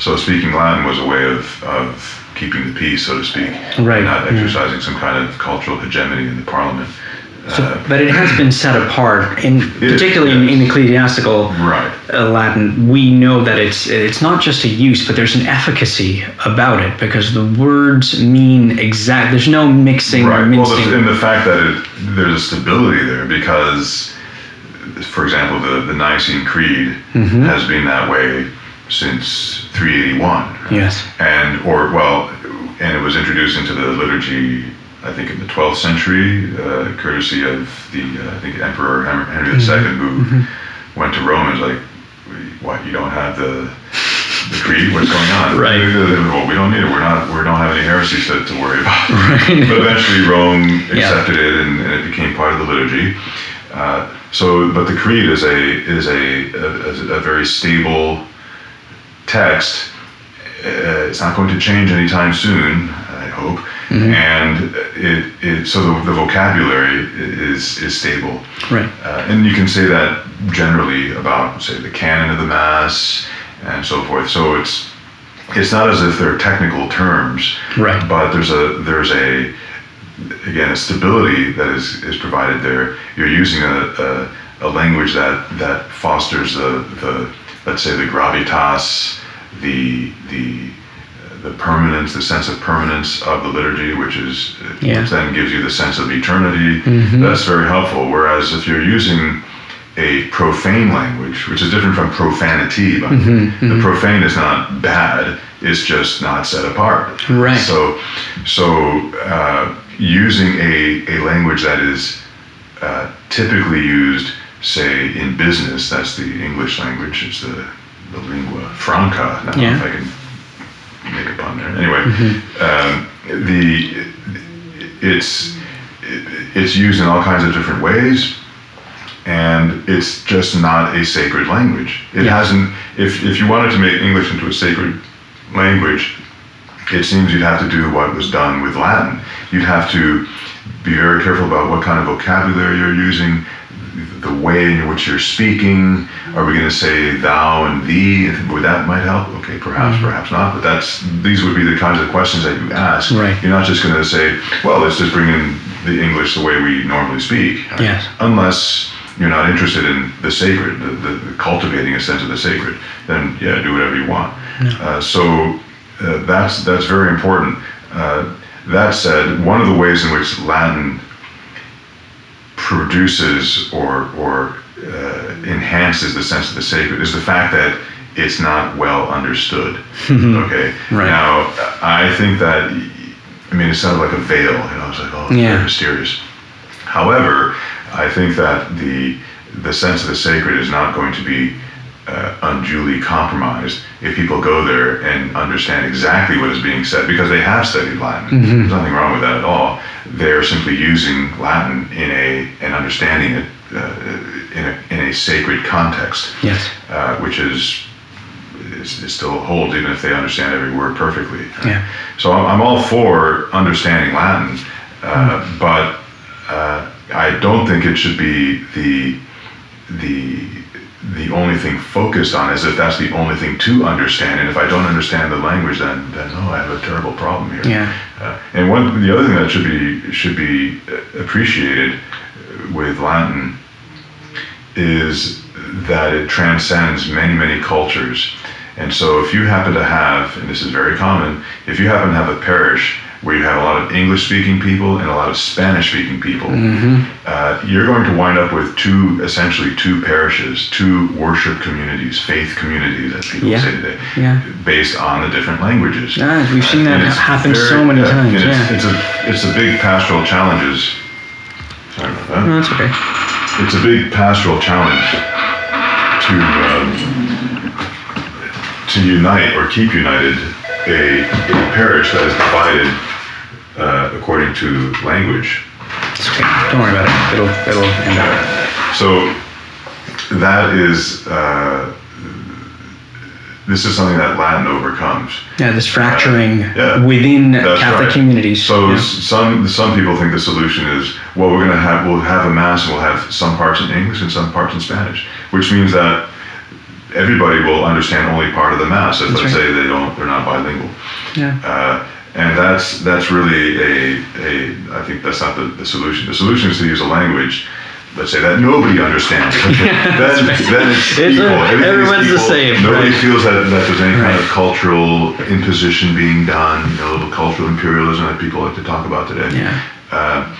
So speaking Latin was a way of, of keeping the peace, so to speak, Right, and not yeah. exercising some kind of cultural hegemony in the parliament. So, but it has been set apart, in particularly in, in ecclesiastical right. uh, Latin. We know that it's it's not just a use, but there's an efficacy about it because the words mean exact. There's no mixing or Right. Well, mincing. the, and the fact that it, there's a stability there because, for example, the, the Nicene Creed Mm-hmm. has been that way since 381. yes. And, or, well, and it was introduced into the liturgy, I think, in the 12th century, uh, courtesy of the, uh, I think, Emperor Hen- Henry II, Mm-hmm. who went to Rome and was like, what, you don't have the, the creed? What's going on? Right. Well, we don't need it. We're not, we don't have any heresies to, to worry about. Right. But eventually Rome Yeah. accepted it and, and it became part of the liturgy. Uh, so, but the creed is a is a, a, a very stable text. Uh, it's not going to change anytime soon, I hope. And it, it so the, the vocabulary is is stable. Right. Uh, and you can say that generally about, say, the canon of the Mass and so forth. So it's it's not as if they're technical terms, Right. But there's a there's a again a stability that is is provided there. You're using a, a, a language that that fosters the the let's say the gravitas, the the the permanence, the sense of permanence of the liturgy, which is Yeah. which then gives you the sense of eternity. Mhm. That's very helpful. Whereas if you're using a profane language, which is different from profanity, by the. Mm-hmm, profane is not bad; it's just not set apart. Right. So, so uh, using a, a language that is uh, typically used, say, in business, that's the English language, it's the, the lingua franca. Now, Yeah. if I can make a pun there. Anyway, Mm-hmm. um, the it's it's used in all kinds of different ways, and it's just not a sacred language. It Yeah. hasn't. If if you wanted to make English into a sacred language, it seems you'd have to do what was done with Latin. You'd have to be very careful about what kind of vocabulary you're using, the way in which you're speaking. Are we going to say thou and thee? Would that might help? Okay, perhaps, perhaps not. But that's these would be the kinds of questions that you ask. Right. You're not just going to say, well, let's just bring in the English the way we normally speak. Yes. Unless you're not interested in the sacred, the, the, the cultivating a sense of the sacred, then yeah, do whatever you want. Uh, so uh, that's that's very important. Uh, that said, one of the ways in which Latin produces or or uh, enhances the sense of the sacred is the fact that it's not well understood. okay. Right. Now, I think that I mean it sounded like a veil. You know, it's like oh, Yeah. very mysterious. However, I think that the the sense of the sacred is not going to be uh, unduly compromised if people go there and understand exactly what is being said because they have studied Latin. There's nothing wrong with that at all. They're simply using Latin in a and understanding it uh, in a in a sacred context, Yes. uh, which is. Is, is still holds even if they understand every word perfectly. Yeah. So I'm, I'm all for understanding Latin, uh, but uh, I don't think it should be the the the only thing focused on as if that's the only thing to understand. And if I don't understand the language, then then oh, I have a terrible problem here. Yeah. Uh, and one the other thing that should be should be appreciated with Latin is that it transcends many many cultures. And so if you happen to have, and this is very common, if you happen to have a parish where you have a lot of English speaking people and a lot of Spanish speaking people, uh, you're going to wind up with two, essentially two parishes, two worship communities, faith communities, as people Yeah. say today, Yeah. based on the different languages. Ah, we've seen that happen very- so many uh, times. and Yeah. It's, it's a it's a big pastoral challenges. Sorry about that No, that's okay. it's a big pastoral challenge to um, to unite or keep united a, a parish that is divided uh, according to language. It's okay. Don't worry about it. It'll it'll end up. So that is uh, this is something that Latin overcomes. Yeah, this fracturing Yeah. within Catholic right. communities. So yeah. some some people think the solution is well we're gonna have we'll have a mass and we'll have some parts in English and some parts in Spanish, which means that everybody will understand only part of the mass if That's let's right. say they don't they're not bilingual. yeah. Uh, and that's that's really a, a I think that's not the, the solution. The solution is to use a language, let's say that nobody understands. then, then it's, It's equal. a- everyone's the same, Nobody right. feels that, that there's any kind of cultural imposition being done. You know, the cultural imperialism that people like to talk about today. Yeah. Uh,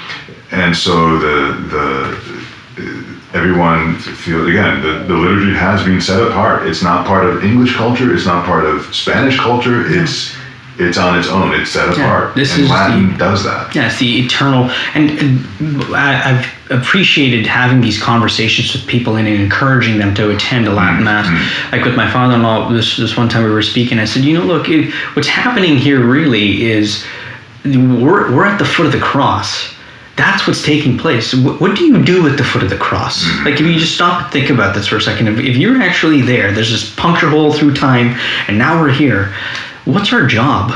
and so the the everyone feels again the, the liturgy has been set apart. It's not part of English culture. It's not part of Spanish culture. It's it's on its own. It's set Yeah, apart. this and is Latin the- does that. Yeah, it's the eternal, and, and I, I've appreciated having these conversations with people and encouraging them to attend a Latin mm-hmm. mass. Mm-hmm. Like with my father-in-law, this this one time we were speaking, I said, you know, look, it, what's happening here really is we're we're at the foot of the cross. That's what's taking place. What, do you do at the foot of the cross? Mm-hmm. Like, if you just stop and think about this for a second, if, if you're actually there, there's this puncture hole through time, and now we're here. What's our job?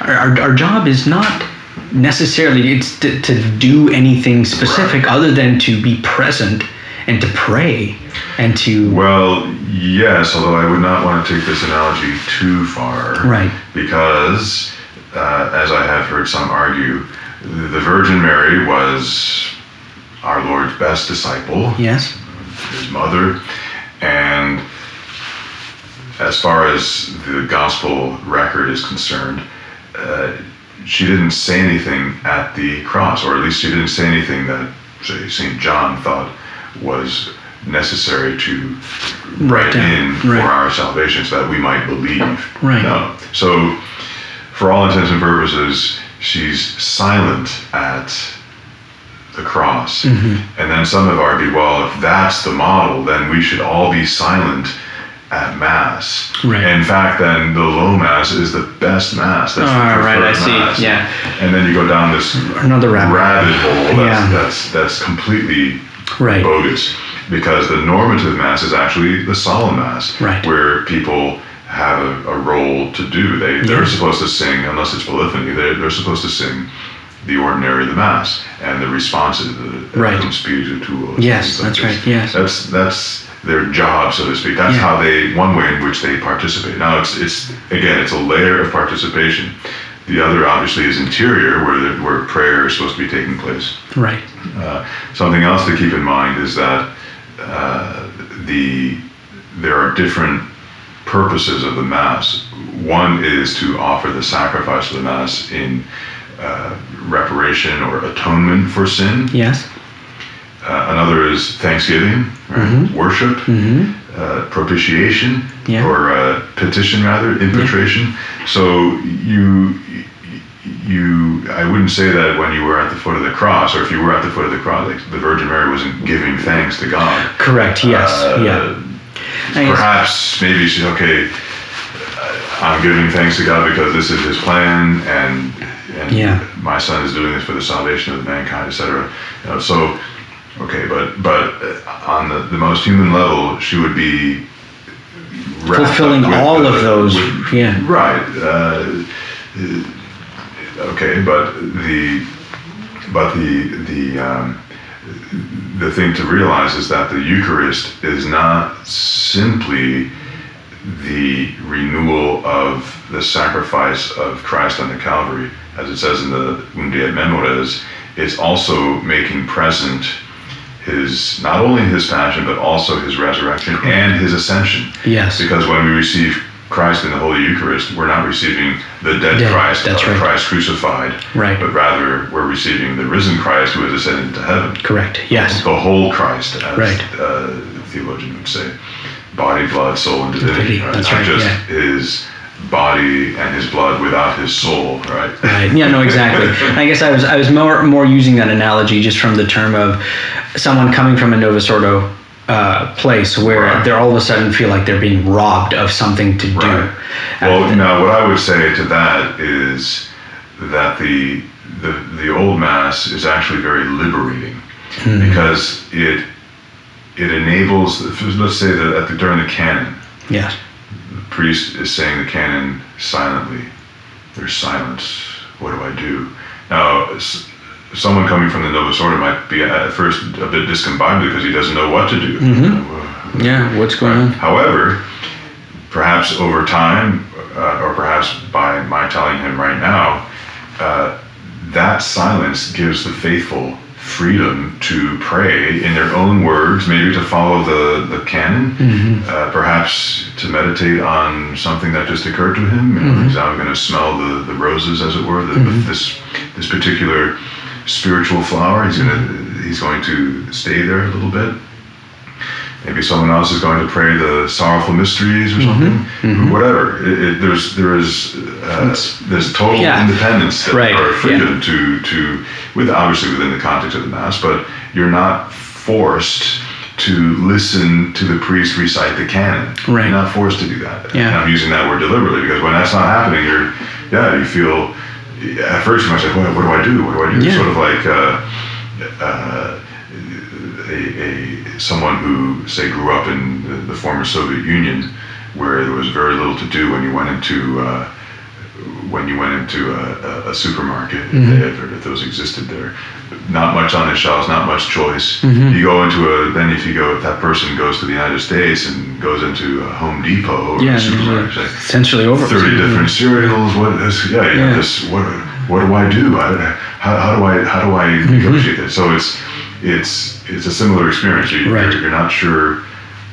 our, our, our job is not necessarily it's to, to do anything specific other than to be present and to pray and to Well, yes, although I would not want to take this analogy too far. Right. Because, uh, as I have heard some argue, the Virgin Mary was our Lord's best disciple. yes his mother, and as far as the gospel record is concerned, uh, she didn't say anything at the cross, or at least she didn't say anything that, say, St. John thought was necessary to write down, in for our salvation so that we might believe. Right. No. So, for all intents and purposes, she's silent at the cross. Mm-hmm. And then some have argued, well, if that's the model, then we should all be silent at Mass. Right. In fact, then the low Mass is the best Mass. That's the Ah, right, I preferred see. Yeah. And then you go down this Another rabbit hole. That's, Yeah. that's, that's completely Right. bogus because the normative Mass is actually the solemn Mass, Right. where people have a, a role to do. They, they're supposed to sing, unless it's polyphony, they're, they're supposed to sing the ordinary, the Mass, and the responses, the Right. cum spiritu tuo. Yes, like that's this. right, yes. That's, that's their job, so to speak. That's Yeah. how they, one way in which they participate. Now, it's, it's again, it's a layer of participation. The other, obviously, is interior, where, the, where prayer is supposed to be taking place. right Uh, something else to keep in mind is that uh, the there are different purposes of the mass. One is to offer the sacrifice of the mass in uh, reparation or atonement for sin. yes Uh, another is thanksgiving, right? worship, uh, propitiation, Yeah. or uh, petition rather, impetration. So you you I wouldn't say that when you were at the foot of the cross, or if you were at the foot of the cross, like the Virgin Mary wasn't giving thanks to God. correct yes Uh, yeah Perhaps maybe she's okay. I'm giving thanks to God because this is His plan, and and Yeah. my Son is doing this for the salvation of mankind, etc. You know, so okay, but but on the, the most human level, she would be wrapped up fulfilling with all the- of those with- yeah Right. Uh, uh, okay, but the but the the um, the thing to realize is that the Eucharist is not simply the renewal of the sacrifice of Christ on the Calvary, as it says in the Unde et Memores. It's also making present his not only his passion but also his resurrection and his ascension. Yes. Because when we receive Christ in the Holy Eucharist, we're not receiving the dead Dead, Christ, that's or right. Christ crucified, Right. but rather we're receiving the risen Christ who has ascended to heaven. Correct. Yes. The whole Christ, as Right. uh, the theologian would say, body, blood, soul, and divinity. Divinity, that's Not right, just yeah. his body and his blood without his soul, right? Right. Yeah. No. Exactly. I guess I was I was more more using that analogy just from the term of someone coming from a Novus Ordo uh, place where Right. they're all of a sudden feel like they're being robbed of something to Right. do. Well, Uh, now what I would say to that is that the the the old mass is actually very liberating Hmm. because it it enables. Let's say that at the, during the canon, yes. the priest is saying the canon silently. There's silence. What do I do? Now, someone coming from the Novus Ordo might be at first a bit discombobulated because he doesn't know what to do. Mm-hmm. Yeah. What's going on? However, perhaps over time, uh, or perhaps by my telling him right now, uh, that silence gives the faithful freedom to pray in their own words, maybe to follow the, the canon, uh, perhaps to meditate on something that just occurred to him. You know, He's now going to smell the, the roses, as it were, the, this this particular spiritual flower. He's to he's going to stay there a little bit. Maybe someone else is going to pray the sorrowful mysteries or something. Whatever. It, it, there's there is uh, there's total Yeah. independence that, Right, or yeah. freedom to to with obviously within the context of the mass, but you're not forced to listen to the priest recite the canon. Right. You're not forced to do that. Yeah. And I'm using that word deliberately because when that's not happening, you're yeah you feel at first you might say what, what do I do? What do I do? Yeah. Sort of like. Uh, uh, a, a someone who say grew up in the, the former Soviet Union, where there was very little to do when you went into uh, when you went into a, a, a supermarket, if, they, if, if those existed there. Not much on the shelves, not much choice. You go into a then if you go if that person goes to the United States and goes into a Home Depot or Yeah. a supermarket, like, Essentially over. thirty different cereals. What is yeah, you Yeah. this what what do I do? I, how, how do I how do I Mm-hmm. negotiate this? So it's it's it's a similar experience. You, Right. you're, you're not sure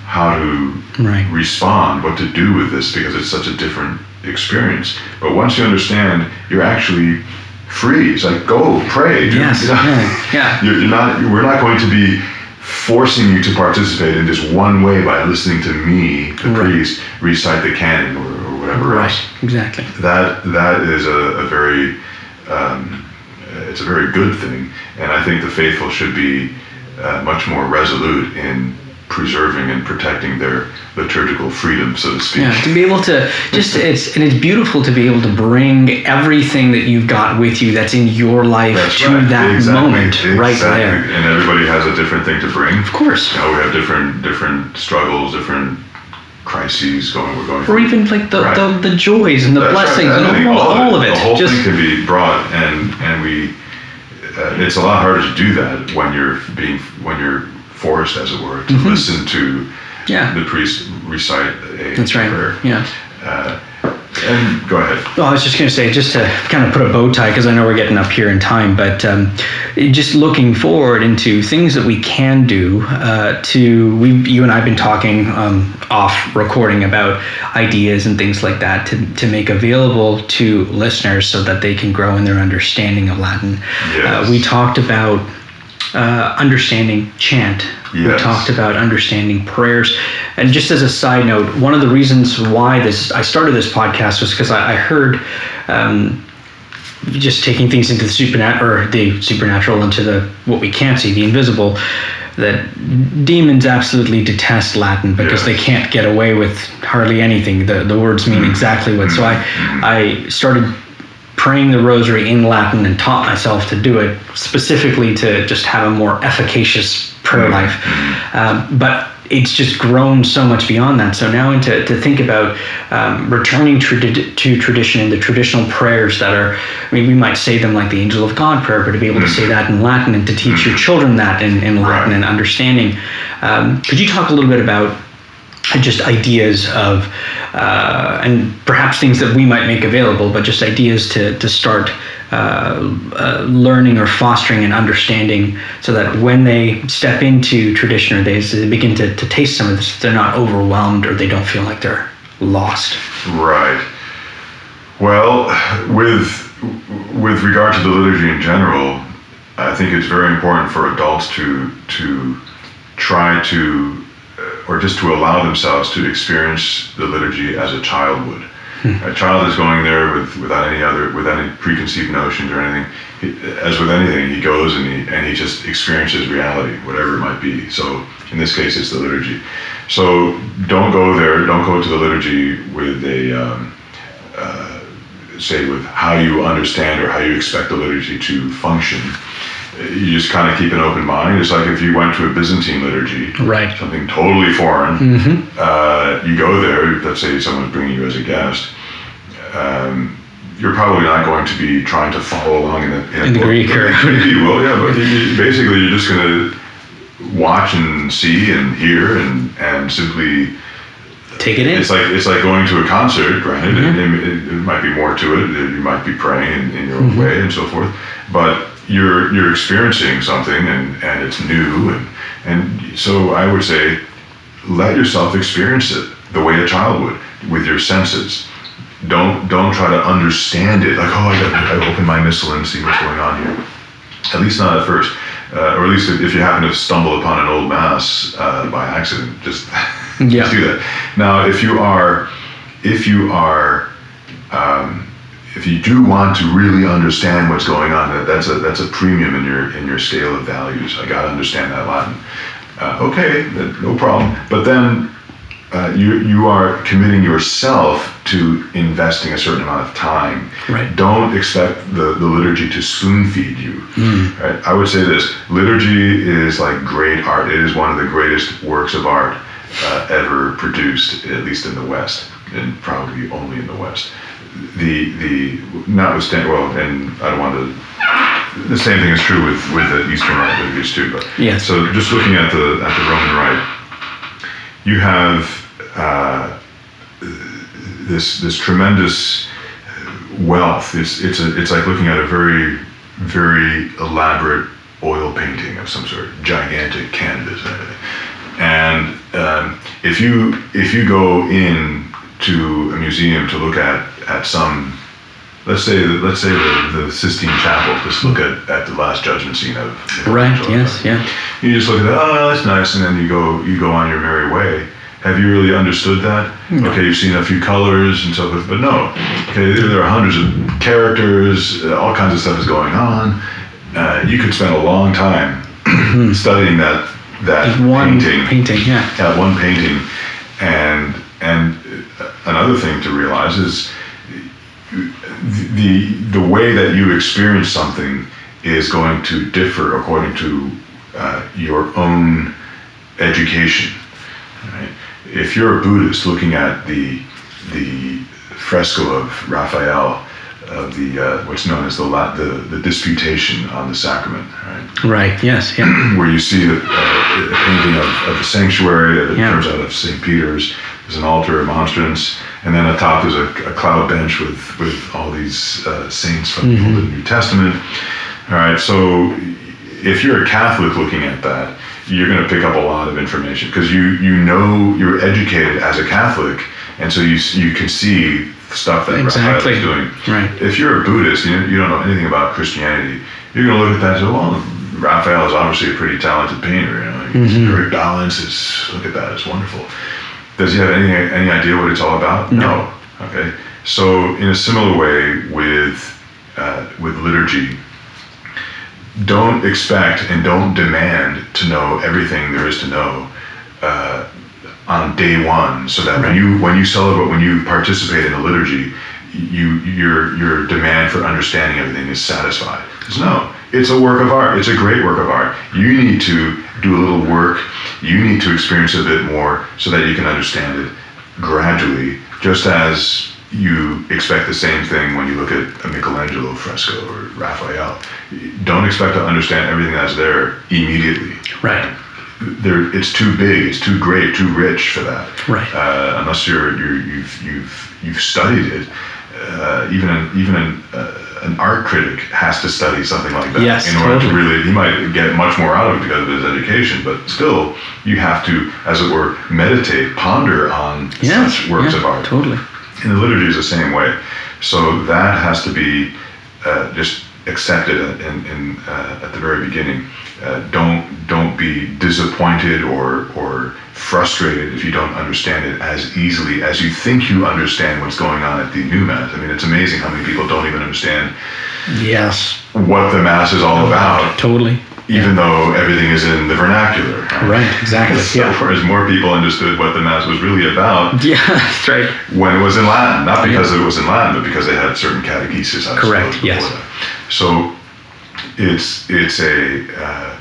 how to Right. respond, what to do with this because it's such a different experience. But once you understand, you're actually free. It's like go pray. Yes, You know? yeah, yeah. You're, you're not. We're not going to be forcing you to participate in just one way by listening to me, the Right. priest, recite the canon or, or whatever Right. else Exactly. that that is a, a very um, it's a very good thing, and I think the faithful should be uh, much more resolute in preserving and protecting their liturgical freedom, so to speak. Yeah, to be able to just it's and it's beautiful to be able to bring everything that you've got with you that's in your life That's to right. that Exactly. moment right Exactly. there. And everybody has a different thing to bring. Of course. You know, we have different different struggles, different crises going. We're going. Or through. even like the, Right. the, the joys and the That's right, blessings everything, and all, all of it. The whole Just thing can be brought, and and we. Uh, it's a lot harder to do that when you're being when you're forced, as it were, to listen to Mm-hmm. Yeah. the priest recite a that's right. prayer. Yeah. Uh, and go ahead. Well, I was just going to say, just to kind of put a bow tie, because I know we're getting up here in time, but um, just looking forward into things that we can do uh, to, we, you and I have been talking um, off recording about ideas and things like that to, to make available to listeners so that they can grow in their understanding of Latin. Yes. Uh, we talked about uh, understanding chant. We talked about understanding prayers. And just as a side note, one of the reasons why this I started this podcast was because I, I heard um, just taking things into the supernatural or the supernatural into the what we can't see, the invisible. That demons absolutely detest Latin because Yes. they can't get away with hardly anything. The the words mean exactly what. So I I started praying the rosary in Latin and taught myself to do it specifically to just have a more efficacious prayer life. Um, but it's just grown so much beyond that. So now, to, to think about um, returning tradi- to tradition and the traditional prayers that are, I mean, we might say them like the Angel of God prayer, but to be able to say that in Latin and to teach your children that in, in Latin Right. and understanding. Um, could you talk a little bit about just ideas of, uh, and perhaps things that we might make available, but just ideas to, to start uh, uh, learning or fostering and understanding so that when they step into tradition or they, they begin to, to taste some of this, they're not overwhelmed or they don't feel like they're lost. Right. Well, with with regard to the liturgy in general, I think it's very important for adults to to try to or just to allow themselves to experience the liturgy as a child would. A child is going there with, without any other with any preconceived notions or anything. He, as with anything, he goes and he and he just experiences reality, whatever it might be. So in this case, it's the liturgy. So don't go there. Don't go to the liturgy with a um, uh, say with how you understand or how you expect the liturgy to function. You just kind of keep an open mind. It's like if you went to a Byzantine liturgy, Right. something totally foreign. Uh, you go there. Let's say someone's bringing you as a guest. Um, you're probably not going to be trying to follow along in the, In the. Greek or- Maybe you will, yeah. But you- basically, you're just going to watch and see and hear and and simply Take it in. it's like it's like going to a concert, granted. It, it, it might be more to it. You might be praying in, in your own way and so forth, but you're you're experiencing something and, and it's new and and so I would say let yourself experience it the way a child would with your senses. Don't don't try to understand it like oh I got I open my missal and see what's going on here. At least not at first, uh, or at least if you happen to stumble upon an old mass uh, by accident, just Yeah. just do that. Now, if you are, if you are, um, if you do want to really understand what's going on, that, that's a that's a premium in your in your scale of values. I got to understand that Latin. Uh, okay, no problem. But then uh, you you are committing yourself to investing a certain amount of time. Right. Don't expect the, the liturgy to spoon feed you. Right? I would say this: liturgy is like great art. It is one of the greatest works of art uh, ever produced, at least in the West, and probably only in the West. The the notwithstanding, well, and I don't want to. The same thing is true with with the Eastern Rite liturgies too. But Yes. So just looking at the at the Roman Rite, you have uh, this this tremendous wealth. It's it's a, it's like looking at a very very elaborate oil painting of some sort, gigantic canvas and everything. And um, if you if you go in to a museum to look at at some let's say let's say the, the Sistine Chapel, just look at, at the Last Judgment scene of Right. Michelangelo. Yes. Yeah. You just look at that, oh, that's nice, and then you go you go on your merry way. Have you really understood that? Okay, you've seen a few colors and so forth, but no. Okay, there, are hundreds of characters, uh, all kinds of stuff is going on. Uh, you could spend a long time studying that that Just one painting painting. Yeah. at one painting and and another thing to realize is the the way that you experience something is going to differ according to uh, your own education right? if you're a buddhist looking at the the fresco of raphael of the uh, what's known as the, La- the the disputation on the sacrament right Right. Yes. Yeah. where you see the, uh, a painting of, of the sanctuary that Yeah. turns out of St. Peter's. There's an altar, a monstrance, and then atop there's a, a cloud bench with, with all these uh, saints from the Old and New Testament. All right, so if you're a Catholic looking at that, you're going to pick up a lot of information because you you know you're educated as a Catholic, and so you you can see stuff that Exactly. Raphael is doing. Right. If you're a Buddhist, you, you don't know anything about Christianity, you're going to look at that and say, well, Raphael is obviously a pretty talented painter. You know, he's very balanced. It's, look at that, it's wonderful. Does he have any any idea what it's all about? No. Okay. So in a similar way with uh, with liturgy, don't expect and don't demand to know everything there is to know uh, on day one, so that when you when you celebrate when you participate in a liturgy, you your your demand for understanding everything is satisfied. Because no, it's a work of art. It's a great work of art. You need to do a little work. You need to experience a bit more so that you can understand it gradually, just as you expect the same thing when you look at a Michelangelo fresco or Raphael. Don't expect to understand everything that's there immediately. Right. There, it's too big, it's too great, too rich for that. Right. Uh, unless you're, you're you've you've you've studied it. Uh, even an, even an, uh, an art critic has to study something like that Yes, in order totally. to really. He might get much more out of it because of his education, but still, you have to, as it were, meditate, ponder on Yes. such works yeah, of art. Totally. And the liturgy is the same way. So that has to be uh, just accepted in, in, uh, at the very beginning. Uh, don't don't be disappointed or or frustrated if you don't understand it as easily as you think you understand what's going on at the new mass. I mean, it's amazing how many people don't even understand Yes. what the mass is all about, Totally. even though everything is in the vernacular. Right. Exactly. So, Yeah. whereas more people understood what the mass was really about Yeah. That's right. when it was in Latin, not because it was in Latin, but because they had certain catechesis. I Correct, suppose, yes. before that. So it's it's a uh,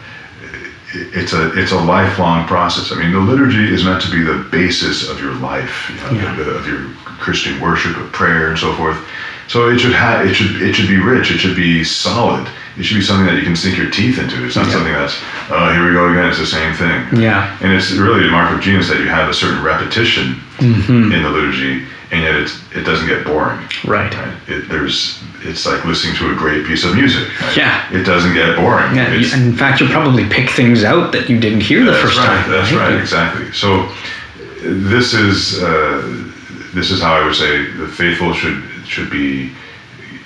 it's a it's a lifelong process. I mean, the liturgy is meant to be the basis of your life, you know, Yeah. the- of your Christian worship, of prayer, and so forth. So it should have it should it should be rich. It should be solid. It should be something that you can sink your teeth into. It's not Yeah. something that's oh here we go again. It's the same thing. Yeah. And it's really a mark of genius that you have a certain repetition Mm-hmm. in the liturgy, and yet it's, it doesn't get boring. Right. Right? It, there's, it's like listening to a great piece of music. right? Yeah. It doesn't get boring. Yeah. It's- In fact, you'll probably pick things out that you didn't hear the first right. time. That's right. Exactly. So this is uh, this is how I would say the faithful should should be.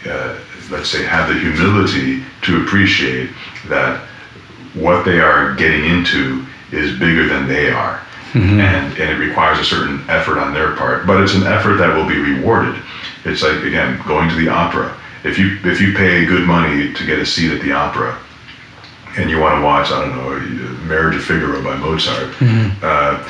Uh, let's say have the humility to appreciate that what they are getting into is bigger than they are. Mm-hmm. And, and it requires a certain effort on their part, but it's an effort that will be rewarded. It's like again going to the opera. If you if you pay good money to get a seat at the opera, and you want to watch I don't know Marriage of Figaro by Mozart, mm-hmm. uh,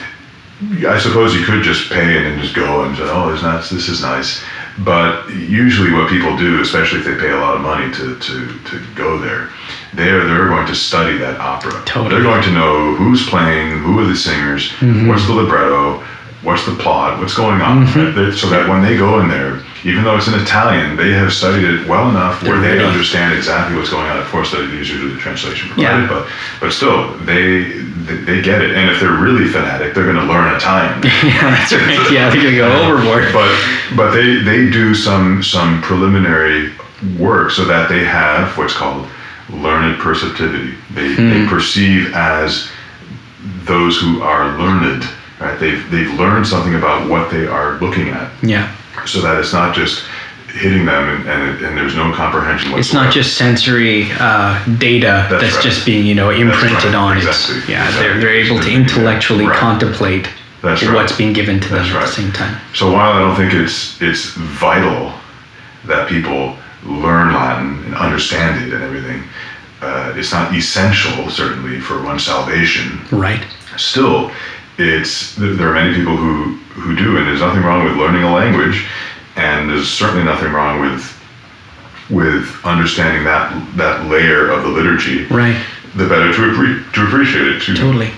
I suppose you could just pay and then just go and say, oh, isn't that, this is nice. But usually, what people do, especially if they pay a lot of money to, to, to go there, they're they're going to study that opera. Totally. They're going to know who's playing, who are the singers, mm-hmm. what's the libretto, what's the plot, what's going on? Mm-hmm. They- so that when they go in there, even though it's in Italian, they have studied it well enough where They're they ready. understand exactly what's going on. Of course, they're usually the translation provided, Yeah. but but still, they, they they get it. And if they're really fanatic, they're going to learn Italian. Yeah, that's right. Yeah, they're gonna go overboard. but but they they do some some preliminary work so that they have what's called learned perceptivity. They Hmm. they perceive as those who are learned. Right? They've they've learned something about what they are looking at, Yeah. So that it's not just hitting them and and, and there's no comprehension whatsoever. It's not just sensory uh, data That's that's, right. just being, you know, imprinted right. on Exactly. it. Yeah, Exactly. they're, they're able to intellectually Right. contemplate That's what's being given to them That's at the same time. So while I don't think it's it's vital that people learn Latin and understand it and everything, uh, it's not essential certainly for one's salvation. Right. Still, it's there are many people who who do, and there's nothing wrong with learning a language, and there's certainly nothing wrong with with understanding that that layer of the liturgy. Right. The better to appre- to appreciate it. To Totally.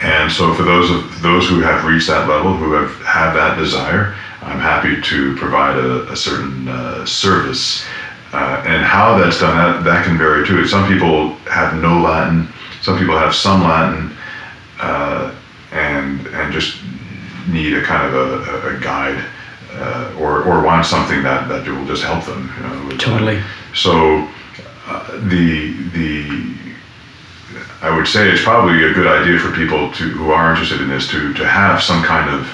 and so for those of those who have reached that level, who have have that desire, I'm happy to provide a, a certain uh, service. Uh, and how that's done, that, that can vary too. Some people have no Latin. Some people have some Latin, uh, and and just need a kind of a, a, guide, uh, or or want something that, that will just help them. You know, with Totally. so uh, the the I would say it's probably a good idea for people to who are interested in this to to have some kind of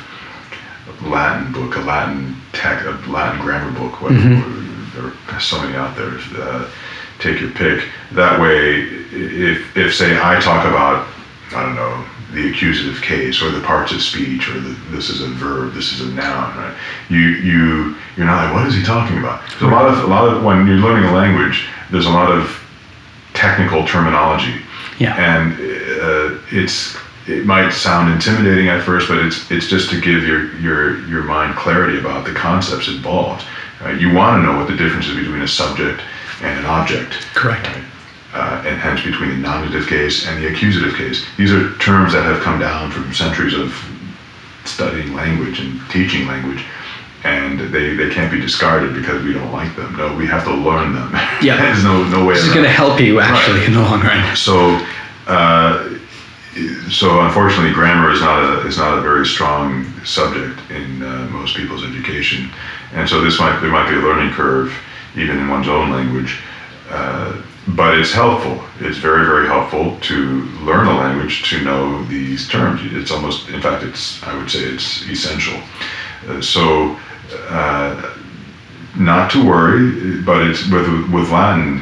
Latin book, a Latin tech, a Latin grammar book. What, There are so many out there. Uh, take your pick. That way, if if say I talk about I don't know the accusative case or the parts of speech or the, this is a verb, this is a noun, right? You you you're not like what is he talking about? So a lot of a lot of when you're learning a language, there's a lot of technical terminology, Yeah. and uh, it's it might sound intimidating at first, but it's it's just to give your your your mind clarity about the concepts involved. Right? You want to know what the difference is between a subject and an object. Correct. Right? Uh, and hence between the nominative case and the accusative case. These are terms that have come down from centuries of studying language and teaching language. And they, they can't be discarded because we don't like them. No, we have to learn them. Yeah. There's no, no way This is going to help you actually in the long run. So, uh, so unfortunately, grammar is not a is not a very strong subject in uh, most people's education, and so this might there might be a learning curve even in one's own language. Uh, but it's helpful. It's very very helpful to learn a language to know these terms. It's almost, in fact, it's I would say it's essential. Uh, so. Uh, not to worry, but it's with with Latin,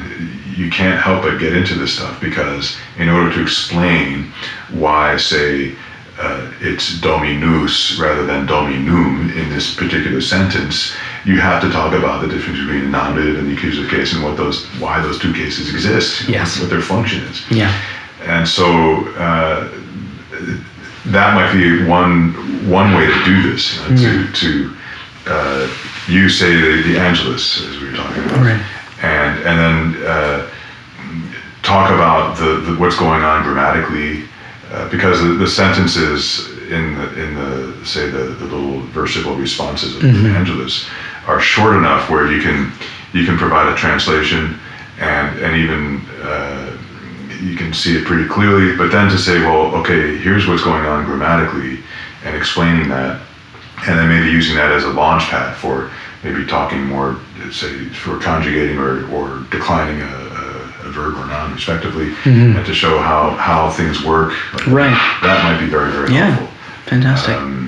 you can't help but get into this stuff because in order to explain why, say, uh, it's dominus rather than dominum in this particular sentence, you have to talk about the difference between the nominative and the accusative case and what those why those two cases exist, Yes. what their function is. Yeah. And so uh, that might be one one way to do this, you know, to to uh, use say the, the Angelus as we were talking about, Right. and and then uh, talk about the, the what's going on grammatically, uh, because the, the sentences in the in the say the, the little versicle responses of the Angelus are short enough where you can you can provide a translation and and even uh, you can see it pretty clearly. But then to say, well, okay, here's what's going on grammatically, and explaining that, and then maybe using that as a launch pad for maybe talking more, say, for conjugating or, or declining a, a, a verb or noun, respectively, and to show how, how things work. like Mm-hmm. Right. That might be very, very Yeah. helpful. Fantastic. Um,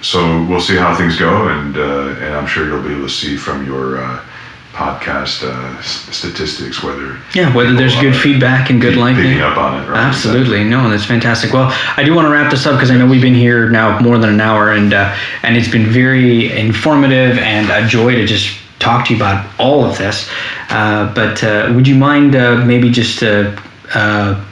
so we'll see how things go, and uh, and I'm sure you'll be able to see from your uh, podcast uh, statistics whether yeah, whether there's good feedback and good liking. picking up on it. Right? Absolutely, no, that's fantastic. Well, I do want to wrap this up because I know we've been here now more than an hour, and uh, and it's been very informative and a joy to just talk to you about all of this. Uh, but uh, would you mind uh, maybe just uh, uh,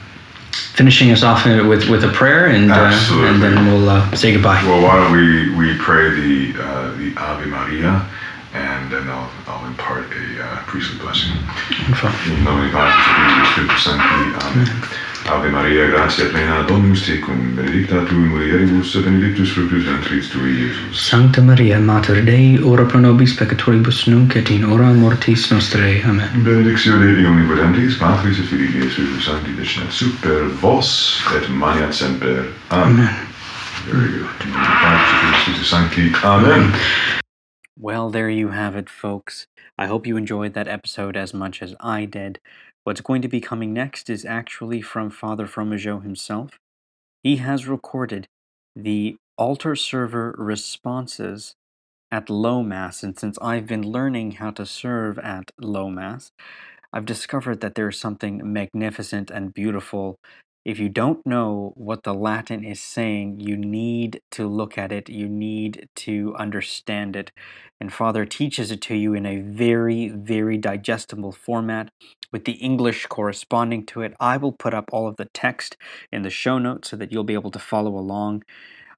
finishing us off with with a prayer, and uh, and then we'll uh, say goodbye. Well, why don't we we pray the uh, the Ave Maria, and then I'll I'll impart a uh, priestly blessing. In nomine Patris et Filii et Spiritus Sancti. Amen. Ave Maria, gratia plena, Dominus tecum, benedicta tu in mulieribus, et benedictus fructus ventris tui, Iesus. Sancta Maria, Mater Dei, ora pro nobis peccatoribus nunc et in hora mortis nostrae. Amen. Benedictio Dei omnipotentis, Patris et Filii et Spiritus Sancti, descendat super vos, et maneat semper. Amen. Very good. In nomine Patris et Filii et Spiritus Sancti. Amen. Well, there you have it, folks. I hope you enjoyed that episode as much as I did. What's going to be coming next is actually from Father Fromageot himself. He has recorded the altar server responses at low mass, and since I've been learning how to serve at low mass, I've discovered that there's something magnificent and beautiful. If you don't know what the Latin is saying, you need to look at it, you need to understand it. And Father teaches it to you in a very, very digestible format with the English corresponding to it. I will put up all of the text in the show notes so that you'll be able to follow along.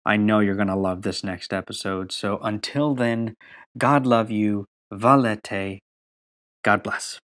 I know you're going to love this next episode. So until then, God love you. Valete. God bless.